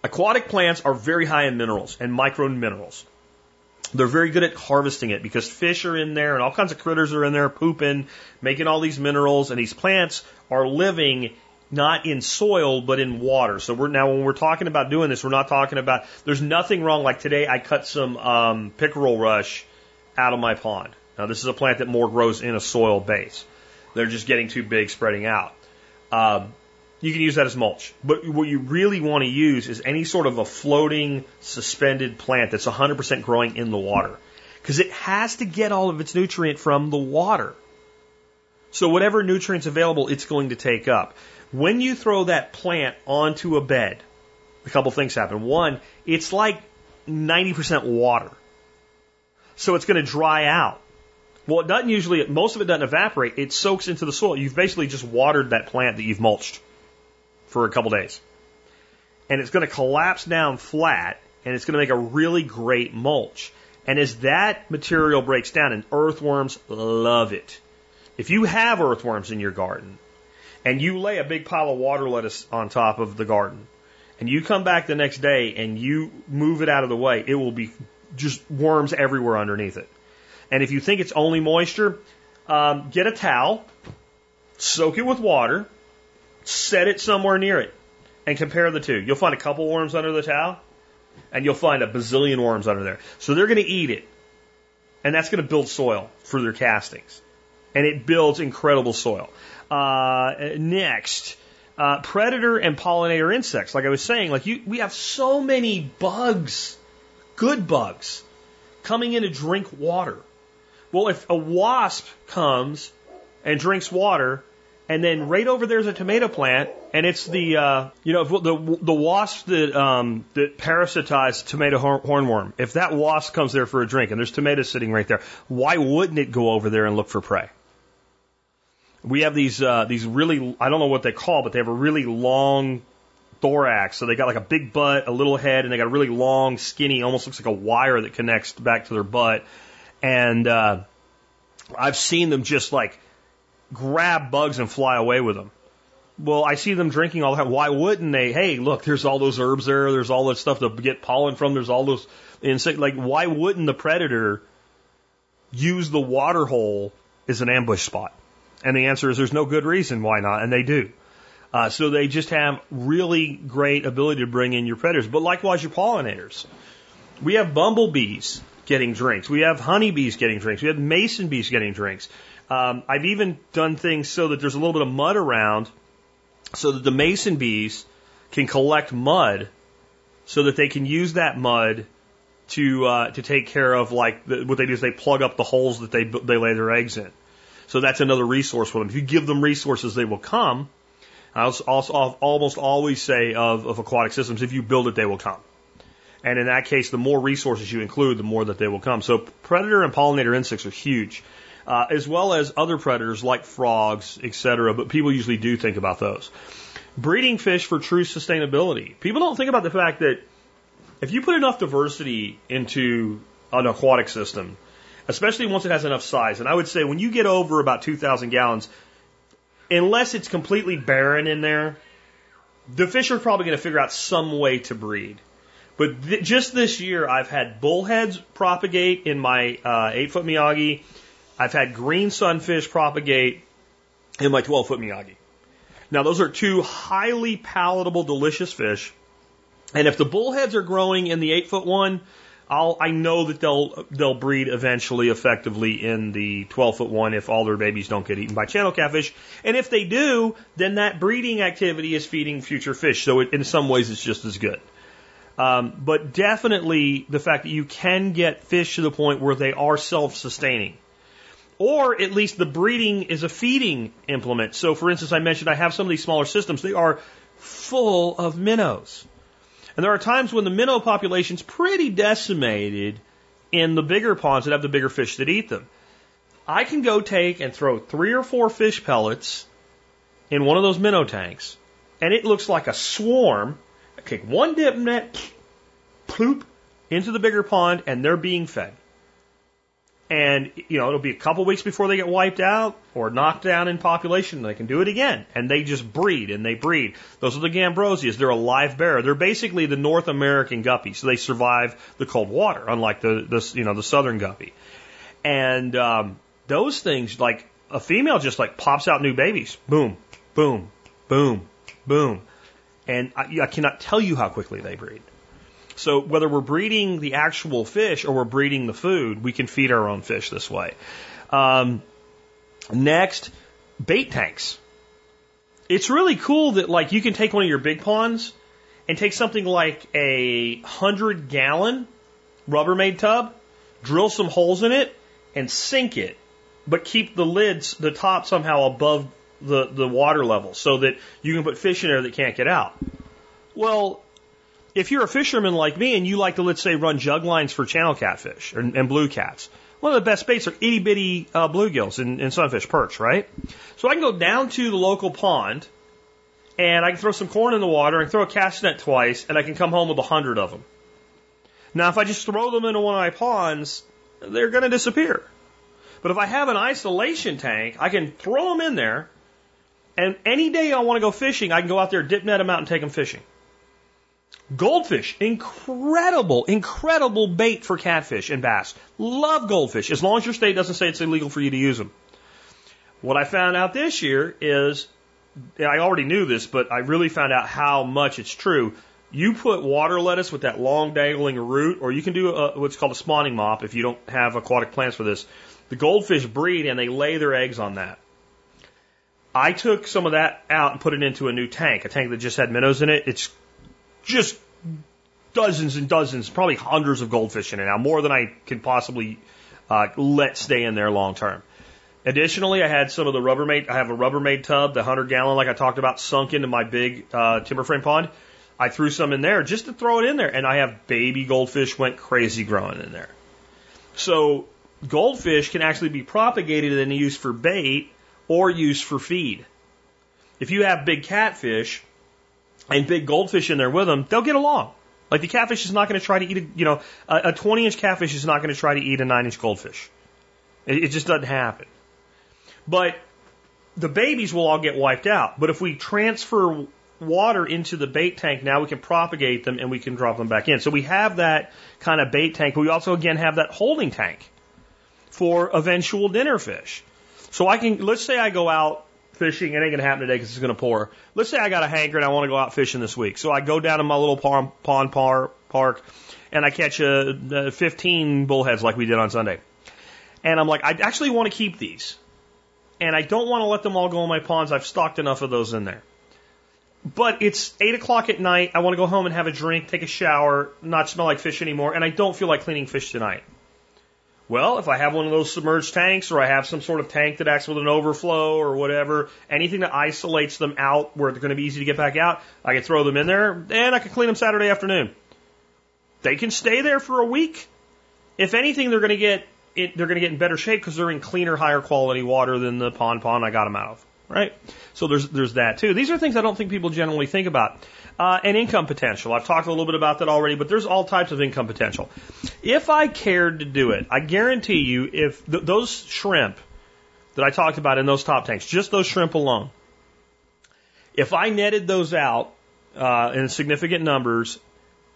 Speaker 1: Aquatic plants are very high in minerals and micro minerals. They're very good at harvesting it because fish are in there and all kinds of critters are in there pooping, making all these minerals, and these plants are living not in soil but in water. So we're now when we're talking about doing this, we're not talking about there's nothing wrong. Like today, I cut some um, pickerel rush out of my pond. Now this is a plant that more grows in a soil base. They're just getting too big, spreading out. Um, you can use that as mulch. But what you really want to use is any sort of a floating, suspended plant that's 100% growing in the water. Because it has to get all of its nutrient from the water. So whatever nutrients available, it's going to take up. When you throw that plant onto a bed, a couple things happen. One, it's like 90% water. So it's going to dry out. Well, it doesn't usually, most of it doesn't evaporate. It soaks into the soil. You've basically just watered that plant that you've mulched for a couple days. And it's going to collapse down flat and it's going to make a really great mulch. And as that material breaks down, and earthworms love it. If you have earthworms in your garden and you lay a big pile of water lettuce on top of the garden and you come back the next day and you move it out of the way, it will be just worms everywhere underneath it. And if you think it's only moisture, um, get a towel, soak it with water, set it somewhere near it, and compare the two. You'll find a couple worms under the towel, and you'll find a bazillion worms under there. So they're going to eat it, and that's going to build soil for their castings, and it builds incredible soil. Uh, next, uh, predator and pollinator insects. Like I was saying, like you, we have so many bugs, good bugs, coming in to drink water. Well, if a wasp comes and drinks water, and then right over there's a tomato plant, and it's the uh, you know the the wasp that um, that parasitize tomato hornworm. If that wasp comes there for a drink, and there's tomatoes sitting right there, why wouldn't it go over there and look for prey? We have these uh, these really I don't know what they call, but they have a really long thorax. So they got like a big butt, a little head, and they got a really long, skinny, almost looks like a wire that connects back to their butt. And uh, I've seen them just like grab bugs and fly away with them. Well, I see them drinking all the time. Why wouldn't they? Hey, look, there's all those herbs there. There's all that stuff to get pollen from. There's all those insect. Like, why wouldn't the predator use the water hole as an ambush spot? And the answer is there's no good reason why not, and they do. Uh, so they just have really great ability to bring in your predators. But likewise, your pollinators. We have bumblebees getting drinks. We have honeybees getting drinks. We have mason bees getting drinks. Um, I've even done things so that there's a little bit of mud around so that the mason bees can collect mud so that they can use that mud to uh, to take care of like the, what they do is they plug up the holes that they they lay their eggs in. So that's another resource for them. If you give them resources, they will come. I also, also almost always say of, of aquatic systems, if you build it, they will come. And in that case, the more resources you include, the more that they will come. So predator and pollinator insects are huge uh, as well as other predators like frogs, etc. But people usually do think about those. Breeding fish for true sustainability. People don't think about the fact that if you put enough diversity into an aquatic system, especially once it has enough size, and I would say when you get over about 2,000 gallons, unless it's completely barren in there, the fish are probably going to figure out some way to breed. But th- just this year, I've had bullheads propagate in my uh, eight foot Miyagi. I've had green sunfish propagate in my 12 foot Miyagi. Now, those are two highly palatable, delicious fish. And if the bullheads are growing in the eight foot one, I'll, I know that they'll they'll breed eventually effectively in the 12 foot one if all their babies don't get eaten by channel catfish. And if they do, then that breeding activity is feeding future fish. So it, in some ways, it's just as good. Um, but definitely the fact that you can get fish to the point where they are self sustaining Or at least the breeding is a feeding implement. So for instance, I mentioned I have some of these smaller systems. They are full of minnows. And there are times when the minnow population's pretty decimated in the bigger ponds that have the bigger fish that eat them. I can go take and throw three or four fish pellets in one of those minnow tanks, and it looks like a swarm. I kick one dip net, ploop, into the bigger pond, and they're being fed. And, you know, it'll be a couple weeks before they get wiped out or knocked down in population. and They can do it again. And they just breed and they breed. Those are the Gambusias. They're a live bearer. They're basically the North American guppy. So they survive the cold water, unlike the, you know, the southern guppy. And, um, those things, like a female just like pops out new babies. Boom, boom, boom, boom. And I, I cannot tell you how quickly they breed. So whether we're breeding the actual fish or we're breeding the food, we can feed our own fish this way. Um, next, bait tanks. It's really cool that like you can take one of your big ponds and take something like a hundred gallon Rubbermaid tub, drill some holes in it, and sink it, but keep the lids, the top somehow above the, the water level so that you can put fish in there that can't get out. Well, if you're a fisherman like me and you like to, let's say, run jug lines for channel catfish and, and blue cats, one of the best baits are itty bitty uh, bluegills and, and sunfish perch, right? So I can go down to the local pond and I can throw some corn in the water and throw a cast net twice and I can come home with a hundred of them. Now, if I just throw them into one of my ponds, they're going to disappear. But if I have an isolation tank, I can throw them in there and any day I want to go fishing, I can go out there, dip net them out and take them fishing. Goldfish, incredible, incredible bait for catfish and bass. Love goldfish, as long as your state doesn't say it's illegal for you to use them. What I found out this year is, I already knew this, but I really found out how much it's true. You put water lettuce with that long dangling root, or you can do a, what's called a spawning mop if you don't have aquatic plants for this. The goldfish breed and they lay their eggs on that. I took some of that out and put it into a new tank, a tank that just had minnows in it. It's just dozens and dozens, probably hundreds of goldfish in it now, more than I can possibly uh, let stay in there long term. Additionally, I had some of the Rubbermaid. I have a Rubbermaid tub, the 100 gallon, like I talked about, sunk into my big uh, timber frame pond. I threw some in there just to throw it in there, and I have baby goldfish went crazy growing in there. So goldfish can actually be propagated and used for bait or used for feed. If you have big catfish, and big goldfish in there with them, they'll get along. Like the catfish is not going to try to eat a, you know, a, a 20 inch catfish is not going to try to eat a 9 inch goldfish. It, it just doesn't happen. But the babies will all get wiped out. But if we transfer water into the bait tank, now we can propagate them and we can drop them back in. So we have that kind of bait tank. We also again have that holding tank for eventual dinner fish. So I can, let's say I go out fishing. It ain't gonna happen today because it's gonna pour. Let's say I got a hanker and I want to go out fishing this week. So I go down to my little pond, pond par, park and I catch uh, a, a 15 bullheads like we did on Sunday. And I'm like, I actually want to keep these. And I don't want to let them all go in my ponds. I've stocked enough of those in there. But it's eight o'clock at night. I want to go home and have a drink, take a shower, not smell like fish anymore, and I don't feel like cleaning fish tonight. Well, if I have one of those submerged tanks or I have some sort of tank that acts with an overflow or whatever, anything that isolates them out where they're going to be easy to get back out, I can throw them in there and I can clean them Saturday afternoon. They can stay there for a week. If anything, they're going to get it, they're going to get in better shape because they're in cleaner, higher quality water than the pond pond I got them out of. Right? So there's there's that too. These are things I don't think people generally think about. Uh, and income potential. I've talked a little bit about that already, but there's all types of income potential. If I cared to do it, I guarantee you, if th- those shrimp that I talked about in those top tanks, just those shrimp alone, if I netted those out uh, in significant numbers,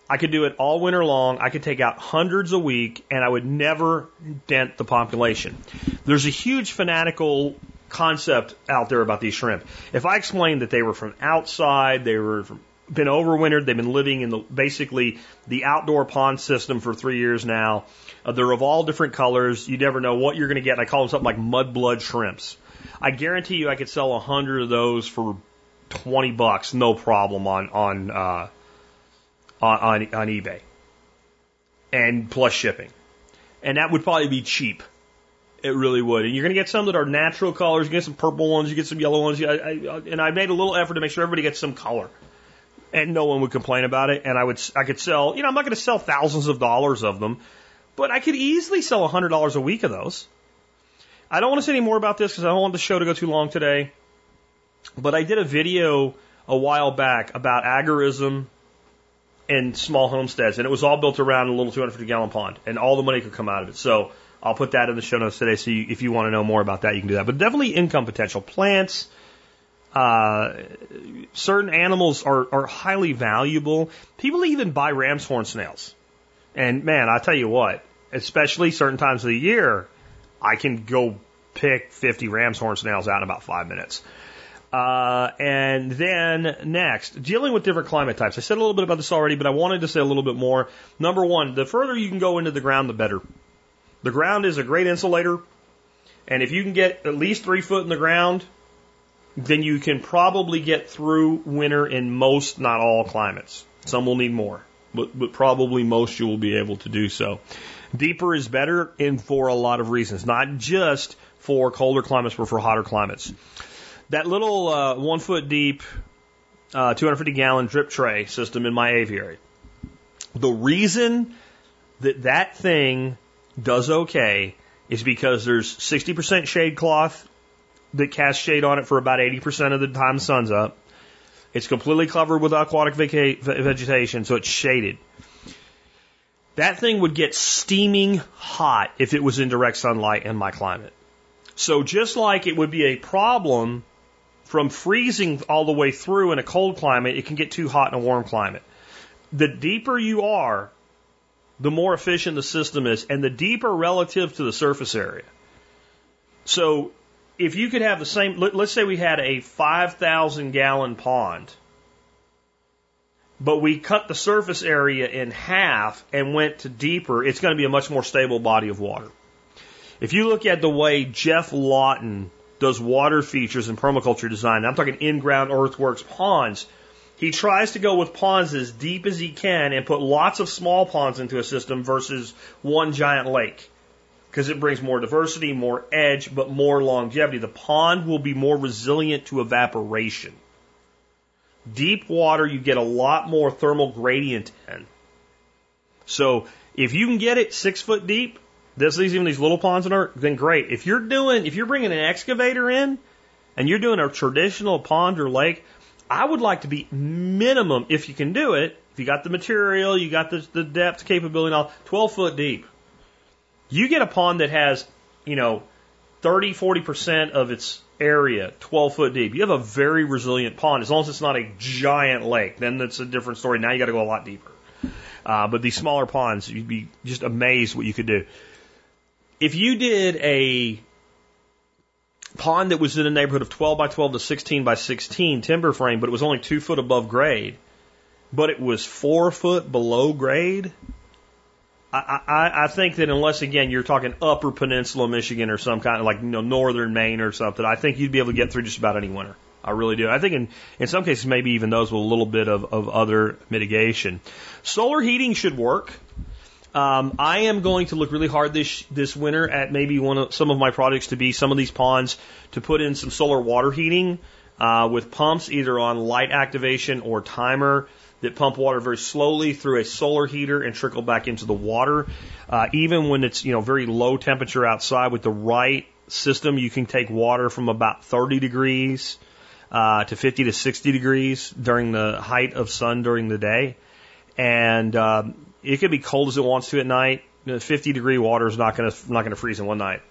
Speaker 1: I could do it all winter long. I could take out hundreds a week, and I would never dent the population. There's a huge fanatical concept out there about these shrimp. If I explained that they were from outside, they were from been overwintered. They've been living in the, basically the outdoor pond system for three years now. Uh, they're of all different colors. You never know what you're going to get. I call them something like mudblood shrimps. I guarantee you, I could sell a hundred of those for twenty bucks, no problem on on uh, on, on on eBay, and plus shipping, and that would probably be cheap. It really would. And you're going to get some that are natural colors. You get some purple ones, you get some yellow ones. I, I, and I made a little effort to make sure everybody gets some color. And no one would complain about it. And I would, I could sell, you know, I'm not going to sell thousands of dollars of them, but I could easily sell a hundred dollars a week of those. I don't want to say any more about this because I don't want the show to go too long today. But I did a video a while back about agorism and small homesteads, and it was all built around a little 250 gallon pond, and all the money could come out of it. So I'll put that in the show notes today. So you, if you want to know more about that, you can do that. But definitely income potential. Plants, uh, certain animals are, are highly valuable. People even buy ram's horn snails. And man, I tell you what, especially certain times of the year, I can go pick 50 ram's horn snails out in about five minutes. Uh, and then next, dealing with different climate types. I said a little bit about this already, but I wanted to say a little bit more. Number one, the further you can go into the ground, the better. The ground is a great insulator, and if you can get at least three foot in the ground, then you can probably get through winter in most, not all climates. Some will need more, but, but probably most you will be able to do so. Deeper is better and for a lot of reasons, not just for colder climates, but for hotter climates. That little uh, one foot deep, uh, 250 gallon drip tray system in my aviary. The reason that that thing does okay is because there's 60% shade cloth that casts shade on it for about 80% of the time the sun's up. It's completely covered with aquatic vegetation, so it's shaded. That thing would get steaming hot if it was in direct sunlight in my climate. So just like it would be a problem from freezing all the way through in a cold climate, it can get too hot in a warm climate. The deeper you are, the more efficient the system is, and the deeper relative to the surface area. So if you could have the same, let, us say we had a 5,000 gallon pond, but we cut the surface area in half and went to deeper, it's going to be a much more stable body of water. If you look at the way Geoff Lawton does water features in permaculture design, I'm talking in-ground earthworks ponds, he tries to go with ponds as deep as he can and put lots of small ponds into a system versus one giant lake. Because it brings more diversity, more edge, but more longevity. The pond will be more resilient to evaporation. Deep water, you get a lot more thermal gradient in. So if you can get it six foot deep, this even these little ponds in are, then great. If you're doing, if you're bringing an excavator in and you're doing a traditional pond or lake, I would like to be minimum, if you can do it, if you got the material, you got the, the depth capability, and all, 12 foot deep. You get a pond that has, you know, 30, 40% of its area 12 foot deep. You have a very resilient pond as long as it's not a giant lake. Then that's a different story. Now you got to go a lot deeper. Uh, but these smaller ponds, you'd be just amazed what you could do. If you did a pond that was in a neighborhood of 12 by 12 to 16 by 16 timber frame, but it was only two foot above grade, but it was four foot below grade. I, I, think that unless again you're talking Upper Peninsula Michigan or some kind of like you know Northern Maine or something, I think you'd be able to get through just about any winter. I really do. I think in in some cases maybe even those with a little bit of, of other mitigation. Solar heating should work. Um, I am going to look really hard this this winter at maybe one of some of my projects to be some of these ponds to put in some solar water heating uh, with pumps either on light activation or timer that pump water very slowly through a solar heater and trickle back into the water. Uh, even when it's you know very low temperature outside with the right system, you can take water from about 30 degrees uh, to 50 to 60 degrees during the height of sun during the day, and um, it can be cold as it wants to at night. You know, 50 degree water is not going to not going to freeze in one night.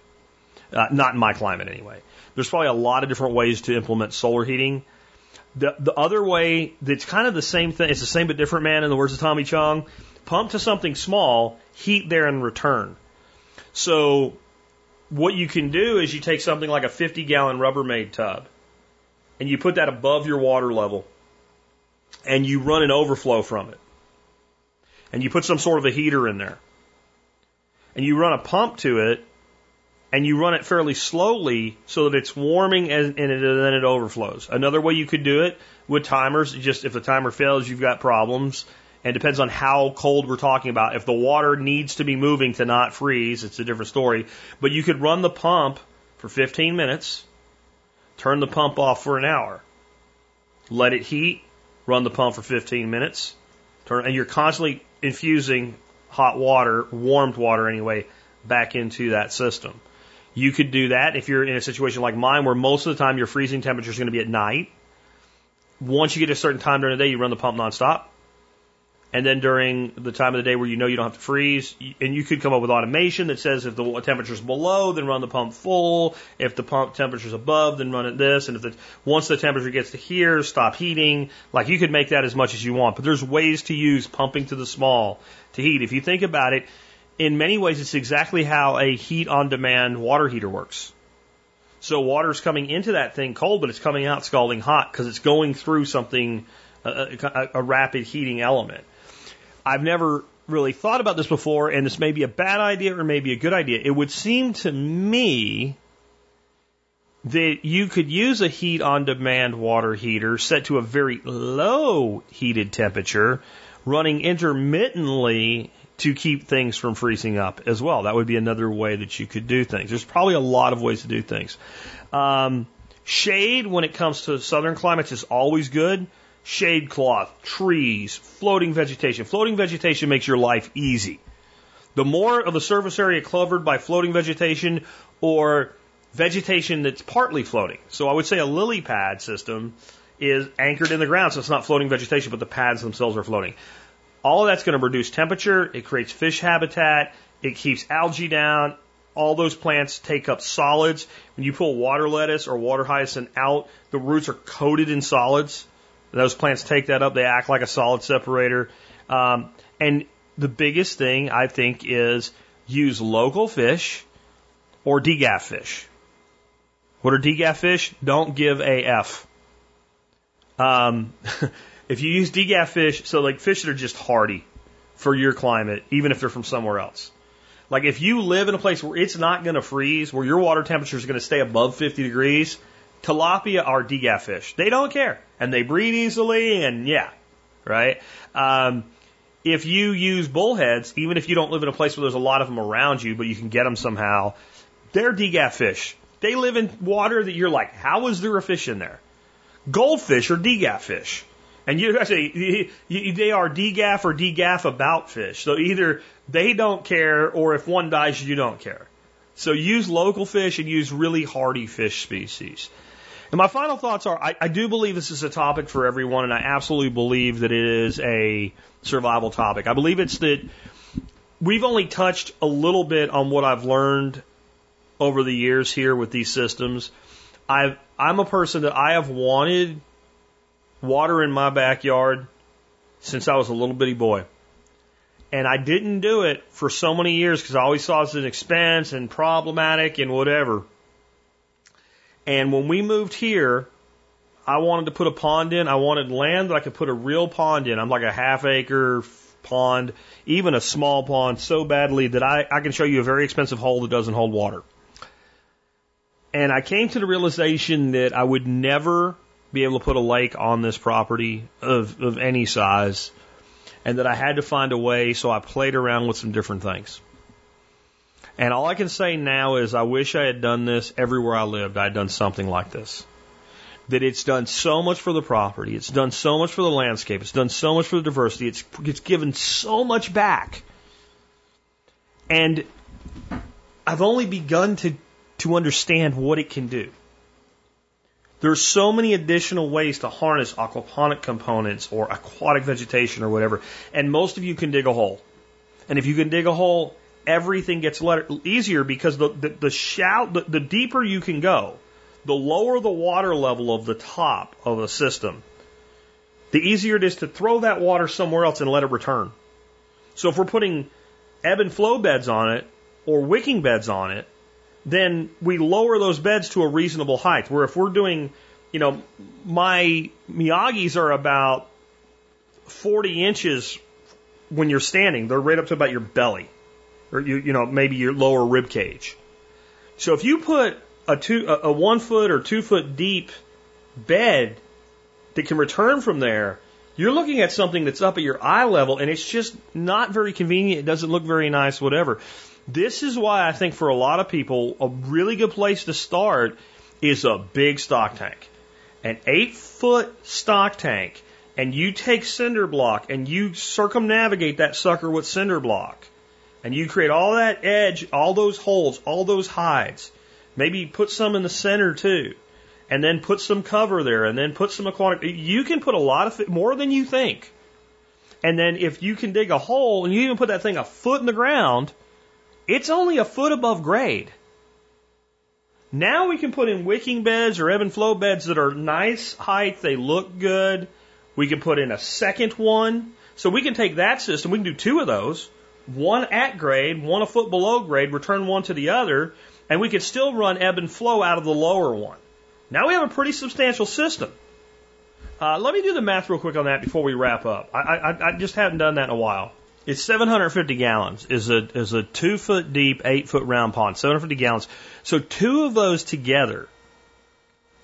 Speaker 1: Uh, not in my climate anyway. There's probably a lot of different ways to implement solar heating. The the other way that's kind of the same thing. It's the same but different, man. In the words of Tommy Chong, pump to something small, heat there in return. So what you can do is you take something like a 50 gallon Rubbermaid tub, and you put that above your water level, and you run an overflow from it and you put some sort of a heater in there, and you run a pump to it, and you run it fairly slowly so that it's warming and, and, it, and then it overflows. Another way you could do it with timers, just if the timer fails, you've got problems, and depends on how cold we're talking about. If the water needs to be moving to not freeze, it's a different story. But you could run the pump for 15 minutes, turn the pump off for an hour, let it heat, run the pump for 15 minutes, turn, and you're constantly infusing hot water, warmed water anyway, back into that system. You could do that if you're in a situation like mine where most of the time your freezing temperature is going to be at night. Once you get a certain time during the day, you run the pump nonstop. And then during the time of the day where you know you don't have to freeze, and you could come up with automation that says if the temperature's below, then run the pump full. If the pump temperature's above, then run it this. And if the, once the temperature gets to here, stop heating. Like you could make that as much as you want. But there's ways to use pumping to the small to heat. If you think about it, in many ways, it's exactly how a heat on demand water heater works. So water's coming into that thing cold, but it's coming out scalding hot because it's going through something, a, a, a rapid heating element. I've never really thought about this before, and this may be a bad idea or maybe a good idea. It would seem to me that you could use a heat on demand water heater set to a very low heated temperature, running intermittently to keep things from freezing up as well. That would be another way that you could do things. There's probably a lot of ways to do things. Um, shade, when it comes to southern climates, is always good shade cloth, trees, floating vegetation. Floating vegetation makes your life easy. The more of the surface area covered by floating vegetation or vegetation that's partly floating. So I would say a lily pad system is anchored in the ground, so it's not floating vegetation, but the pads themselves are floating. All of that's going to reduce temperature, it creates fish habitat, it keeps algae down. All those plants take up solids. When you pull water lettuce or water hyacinth out, the roots are coated in solids. Those plants take that up. They act like a solid separator. Um, and the biggest thing I think is use local fish or degaff fish. What are degaff fish? Don't give a F. Um, <laughs> if you use degaff fish, so like fish that are just hardy for your climate, even if they're from somewhere else. Like if you live in a place where it's not going to freeze, where your water temperature is going to stay above 50 degrees, tilapia are degaff fish. They don't care and they breed easily, and yeah, right? Um, if you use bullheads, even if you don't live in a place where there's a lot of them around you, but you can get them somehow, they're degaff fish. They live in water that you're like, how is there a fish in there? Goldfish are degaff fish. And you say they are degaff or degaff about fish. So either they don't care, or if one dies, you don't care. So use local fish and use really hardy fish species. And my final thoughts are I, I do believe this is a topic for everyone, and I absolutely believe that it is a survival topic. I believe it's that we've only touched a little bit on what I've learned over the years here with these systems. I've, I'm a person that I have wanted water in my backyard since I was a little bitty boy. And I didn't do it for so many years because I always saw it as an expense and problematic and whatever. And when we moved here, I wanted to put a pond in. I wanted land that I could put a real pond in. I'm like a half acre pond, even a small pond, so badly that I, I can show you a very expensive hole that doesn't hold water. And I came to the realization that I would never be able to put a lake on this property of, of any size, and that I had to find a way, so I played around with some different things. And all I can say now is I wish I had done this everywhere I lived. I had done something like this. That it's done so much for the property. It's done so much for the landscape. It's done so much for the diversity. It's, it's given so much back. And I've only begun to, to understand what it can do. There's so many additional ways to harness aquaponic components or aquatic vegetation or whatever. And most of you can dig a hole. And if you can dig a hole, everything gets easier because the, the, the shout, the, the deeper you can go, the lower the water level of the top of a system, the easier it is to throw that water somewhere else and let it return. So if we're putting ebb and flow beds on it or wicking beds on it, then we lower those beds to a reasonable height. Where if we're doing, you know, my Miyagi's are about 40 inches when you're standing. They're right up to about your belly or you, you know, maybe your lower rib cage. So if you put a two, a, a one foot or two foot deep bed that can return from there, You're looking at something that's up at your eye level and it's just not very convenient. It doesn't look very nice, whatever. This is why I think for a lot of people, a really good place to start is a big stock tank. An eight foot stock tank and you take cinder block and you circumnavigate that sucker with cinder block and you create all that edge, all those holes, all those hides. Maybe put some in the center too and then put some cover there and then put some aquatic. You can put a lot of more than you think. And then if you can dig a hole and you even put that thing a foot in the ground, it's only a foot above grade. Now we can put in wicking beds or ebb and flow beds that are nice height, they look good. We can put in a second one. So we can take that system, we can do two of those, one at grade, one a foot below grade, return one to the other, and we could still run ebb and flow out of the lower one. Now we have a pretty substantial system. Uh, let me do the math real quick on that before we wrap up. I, I, I just haven't done that in a while. It's 750 gallons. is a is a two foot deep, eight foot round pond. 750 gallons. So two of those together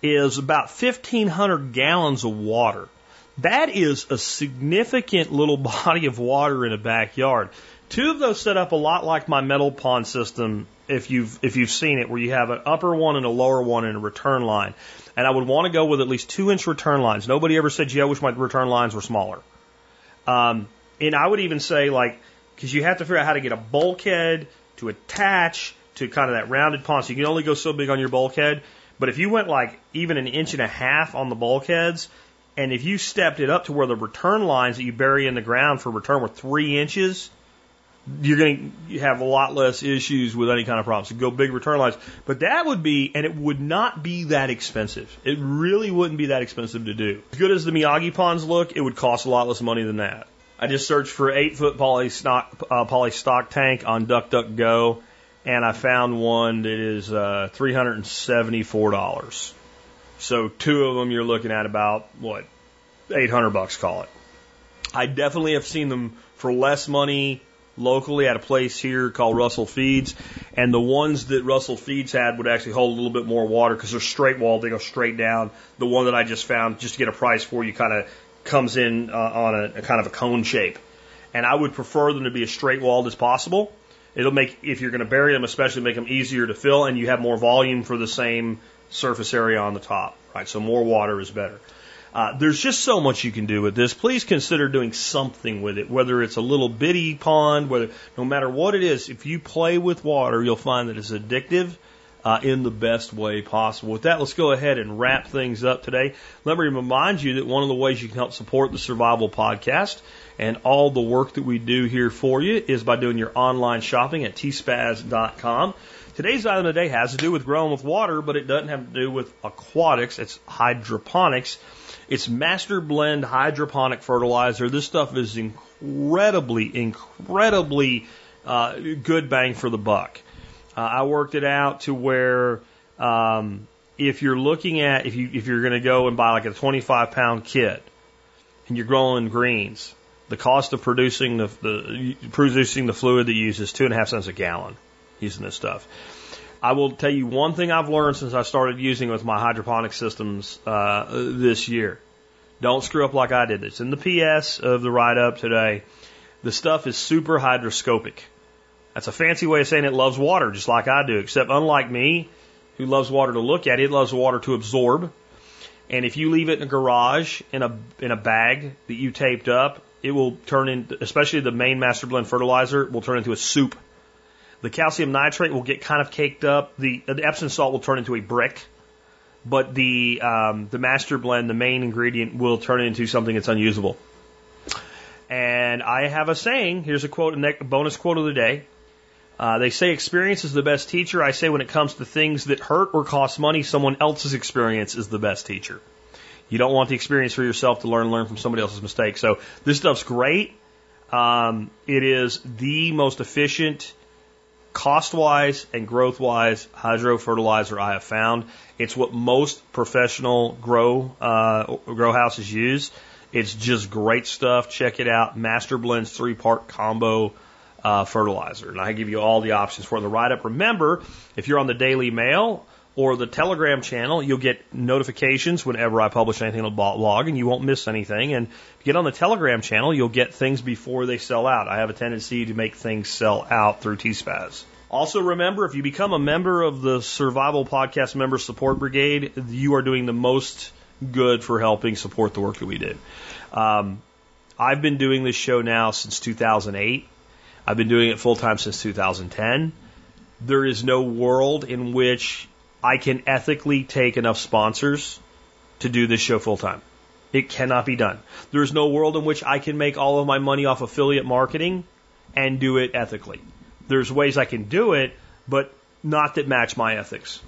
Speaker 1: is about 1,500 gallons of water. That is a significant little <laughs> body of water in a backyard. Two of those set up a lot like my metal pond system if you've if you've seen it, where you have an upper one and a lower one and a return line. And I would want to go with at least two inch return lines. Nobody ever said, "Yeah, I wish my return lines were smaller." Um, and I would even say like, because you have to figure out how to get a bulkhead to attach to kind of that rounded pond. So you can only go so big on your bulkhead. But if you went like even an inch and a half on the bulkheads, and if you stepped it up to where the return lines that you bury in the ground for return were three inches, you're going to have a lot less issues with any kind of problems. So go big return lines. But that would be, and it would not be that expensive. It really wouldn't be that expensive to do. As good as the Miyagi ponds look, it would cost a lot less money than that. I just searched for eight foot poly stock, uh, poly stock tank on DuckDuckGo, and I found one that is uh, $374. So two of them you're looking at about, what, 800 bucks, call it. I definitely have seen them for less money locally at a place here called Russell Feeds, and the ones that Russell Feeds had would actually hold a little bit more water because they're straight walled. They go straight down. The one that I just found, just to get a price for you, kind of comes in uh, on a, a kind of a cone shape, and I would prefer them to be as straight walled as possible. It'll make if you're going to bury them, especially make them easier to fill, and you have more volume for the same surface area on the top. Right, so more water is better. Uh, there's just so much you can do with this. Please consider doing something with it, whether it's a little bitty pond, whether no matter what it is. If you play with water, you'll find that it's addictive. Uh, in the best way possible. With that, let's go ahead and wrap things up today. Let me remind you that one of the ways you can help support the Survival Podcast and all the work that we do here for you is by doing your online shopping at tspaz.com. Today's item of the day has to do with growing with water, but it doesn't have to do with aquatics. It's hydroponics. It's master blend hydroponic fertilizer. This stuff is incredibly, incredibly uh, good bang for the buck. Uh, I worked it out to where um, if you're looking at if you if you're going to go and buy like a 25 pound kit and you're growing greens, the cost of producing the, the producing the fluid that you use is two and a half cents a gallon using this stuff. I will tell you one thing I've learned since I started using with my hydroponic systems uh, this year. Don't screw up like I did. It's in the PS of the write up today. The stuff is super hydroscopic. That's a fancy way of saying it loves water, just like I do, except unlike me, who loves water to look at, it loves water to absorb. And if you leave it in a garage in a in a bag that you taped up, it will turn in, especially the main master blend fertilizer, will turn into a soup the calcium nitrate will get kind of caked up. The, the Epsom salt will turn into a brick, but the um, the master blend, the main ingredient, will turn into something that's unusable. And I have a saying. Here's a quote, a bonus quote of the day. Uh, they say experience is the best teacher. I say when it comes to things that hurt or cost money, someone else's experience is the best teacher. You don't want the experience for yourself to learn, learn from somebody else's mistake. So this stuff's great. Um, it is the most efficient cost wise and growth wise hydro fertilizer I have found. It's what most professional grow uh, grow houses use. It's just great stuff. Check it out. Master Blends three part combo uh, fertilizer, and I give you all the options for the write up. Remember, if you're on the Daily Mail or the Telegram channel, you'll get notifications whenever I publish anything on the blog and you won't miss anything. And if you get on the Telegram channel, you'll get things before they sell out. I have a tendency to make things sell out through T-Spaz. Also remember, if you become a member of the Survival Podcast Member Support Brigade, you are doing the most good for helping support the work that we did. Um, I've been doing this show now since 2008. I've been doing it full time since 2010. There is no world in which I can ethically take enough sponsors to do this show full time. It cannot be done. There's no world in which I can make all of my money off affiliate marketing and do it ethically. There's ways I can do it, but not that match my ethics.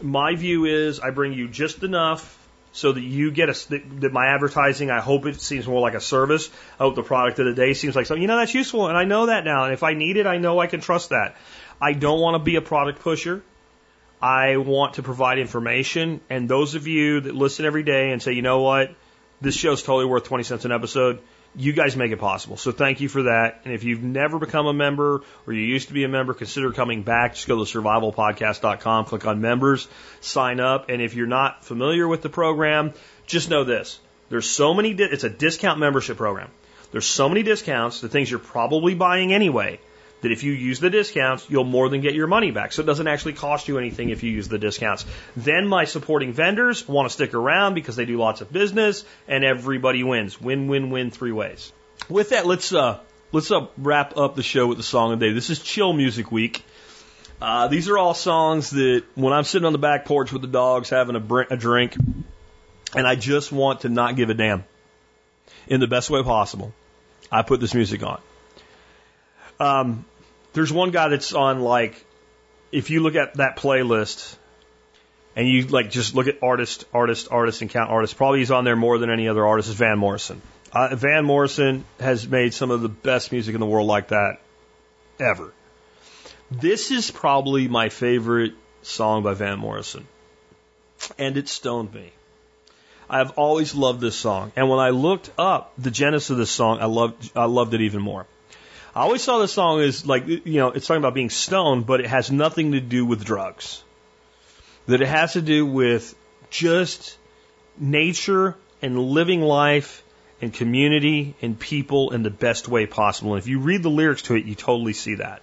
Speaker 1: My view is I bring you just enough so that you get a, that, that my advertising, I hope it seems more like a service. I hope the product of the day seems like something, you know, that's useful and I know that now. And if I need it, I know I can trust that. I don't want to be a product pusher. I want to provide information. And those of you that listen every day and say, you know what, this show's totally worth 20 cents an episode, you guys make it possible. So thank you for that. And if you've never become a member or you used to be a member, consider coming back. Just go to survivalpodcast.com, click on members, sign up. And if you're not familiar with the program, just know this. There's so many, it's a discount membership program. There's so many discounts, the things you're probably buying anyway, that if you use the discounts, you'll more than get your money back. So it doesn't actually cost you anything if you use the discounts. Then my supporting vendors want to stick around because they do lots of business and everybody wins. Win, win, win three ways. With that, let's, uh, let's uh, wrap up the show with the song of the day. This is Chill Music Week. Uh, these are all songs that when I'm sitting on the back porch with the dogs having a, br- a drink and I just want to not give a damn in the best way possible, I put this music on. Um, there's one guy that's on like, if you look at that playlist and you like just look at artist, artist, artist, and count artists, probably he's on there more than any other artist is Van Morrison. Uh, Van Morrison has made some of the best music in the world like that ever. This is probably my favorite song by Van Morrison, and it stoned me. I've always loved this song, and when I looked up the genesis of this song, I loved I loved it even more. I always saw this song as like, you know, it's talking about being stoned, but it has nothing to do with drugs. That it has to do with just nature and living life and community and people in the best way possible. And if you read the lyrics to it, you totally see that.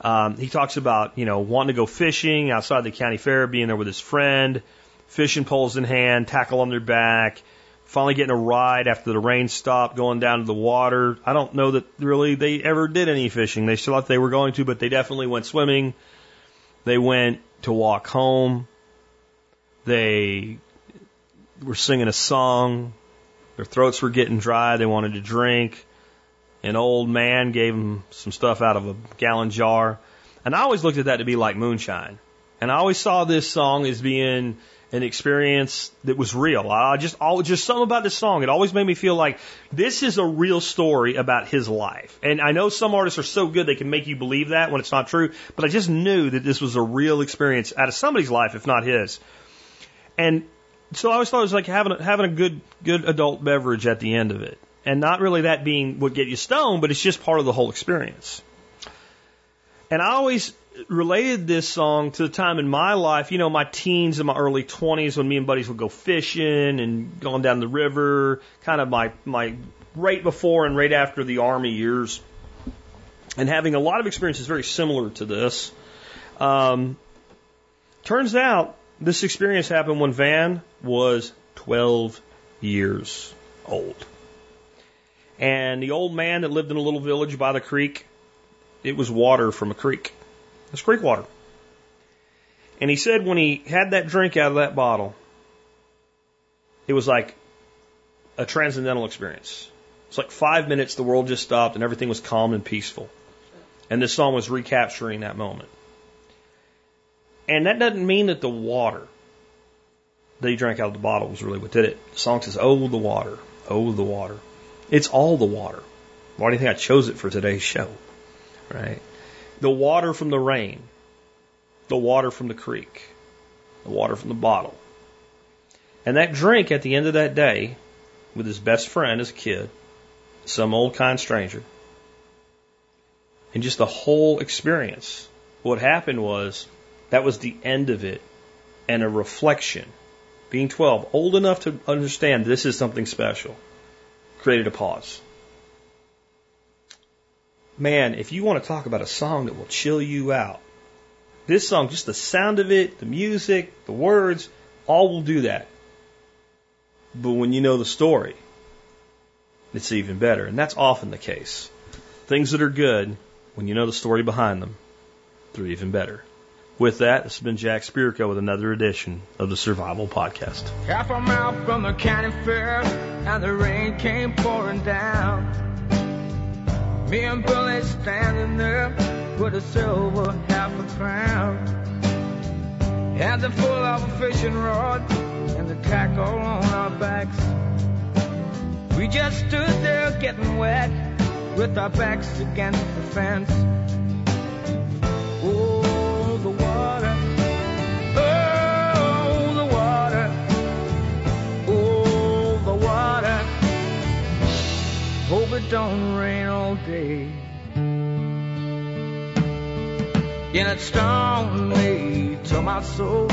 Speaker 1: Um, he talks about, you know, wanting to go fishing outside the county fair, being there with his friend, fishing poles in hand, tackle on their back, finally getting a ride after the rain stopped, going down to the water. I don't know that really they ever did any fishing. They still thought they were going to, but they definitely went swimming. They went to walk home. They were singing a song. Their throats were getting dry. They wanted to drink. An old man gave them some stuff out of a gallon jar. And I always looked at that to be like moonshine. And I always saw this song as being an experience that was real. I just, all, just something about this song. It always made me feel like this is a real story about his life. And I know some artists are so good they can make you believe that when it's not true, but I just knew that this was a real experience out of somebody's life, if not his. And so I always thought it was like having a, having a good, good adult beverage at the end of it. And not really that being what get you stoned, but it's just part of the whole experience. And I always related this song to the time in my life, you know, my teens and my early 20s when me and buddies would go fishing and going down the river, kind of my, my right before and right after the army years. And having a lot of experiences very similar to this. Um, turns out this experience happened when Van was 12 years old. And the old man that lived in a little village by the creek, it was water from a creek. It's creek water. And he said when he had that drink out of that bottle, it was like a transcendental experience. It's like five minutes, the world just stopped and everything was calm and peaceful. And this song was recapturing that moment. And that doesn't mean that the water that he drank out of the bottle was really what did it. The song says, Oh, the water. Oh, the water. It's all the water. Why do you think I chose it for today's show? Right? The water from the rain, the water from the creek, the water from the bottle. And that drink at the end of that day with his best friend as a kid, some old kind stranger, and just the whole experience. What happened was that was the end of it and a reflection, being 12, old enough to understand this is something special, created a pause. Man, if you want to talk about a song that will chill you out, this song, just the sound of it, the music, the words, all will do that. But when you know the story, it's even better. And that's often the case. Things that are good, when you know the story behind them, they're even better. With that, this has been Jack Spirko with another edition of the Survival Podcast.
Speaker 2: Half a mile from the county fair, and the rain came pouring down. Me and Billy standing there with a silver half a crown. Hands are full of fishing rod and the tackle on our backs. We just stood there getting wet with our backs against the fence. Oh, the water. Oh, the water. Oh, the water. Hope it don't rain day. And it stung me to my soul.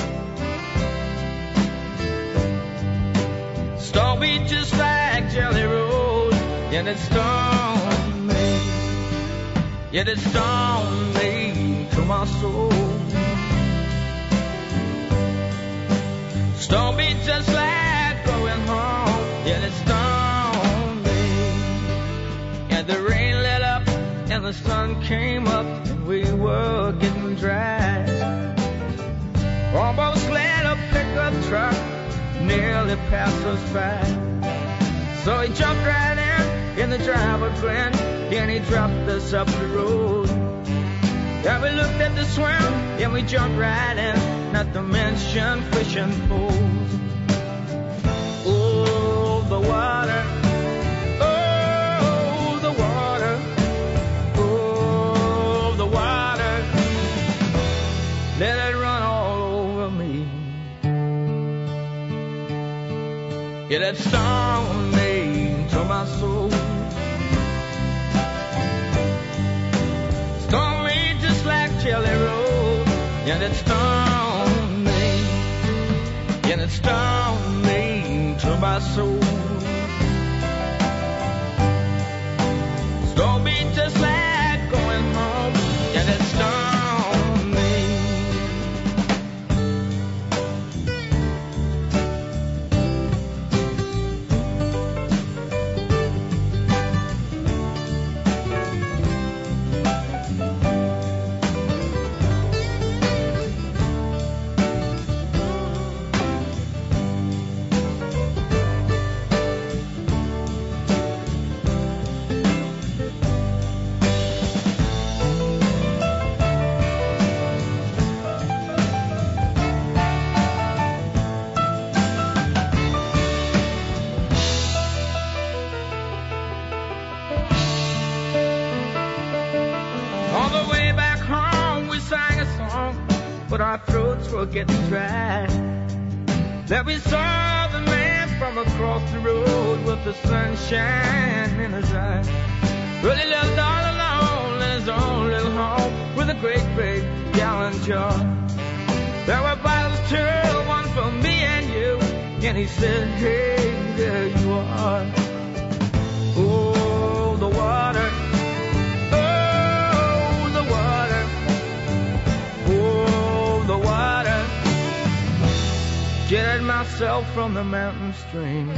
Speaker 2: Stung me just like Jelly Roll. And it stung me. Yet it stung me to my soul. Stung me just like going home. Yet it stung me. And the rain the sun came up we were getting dry. Almost let a pickup truck nearly pass us by. So he jumped right in in the driver Glen and he dropped us up the road. Yeah, we looked at the swim and we jumped right in, not to mention fishing poles. Oh, the water. Yeah, that stung me to my soul. Stung me just like Jelly Roll. Yeah, that stung me. Yeah, that stung me to my soul. Stung me just like going home. Yeah, that stung Then we saw the man from across the road with the sunshine in his eyes. He lived all alone in his own little home with a great big gallon jar. There were bottles too, one for me and you. And he said, Hey, there you are. Get myself from the mountain stream.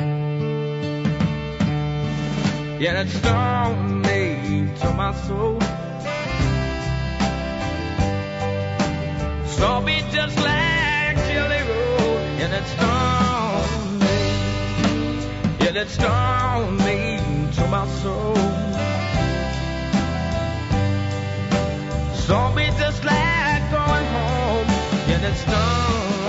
Speaker 2: Yeah, it stung me to my soul. Stung me just like Jelly Roll. And it stung me. Yeah, it stung me to my soul. Stung me just like going home. Yeah, it stung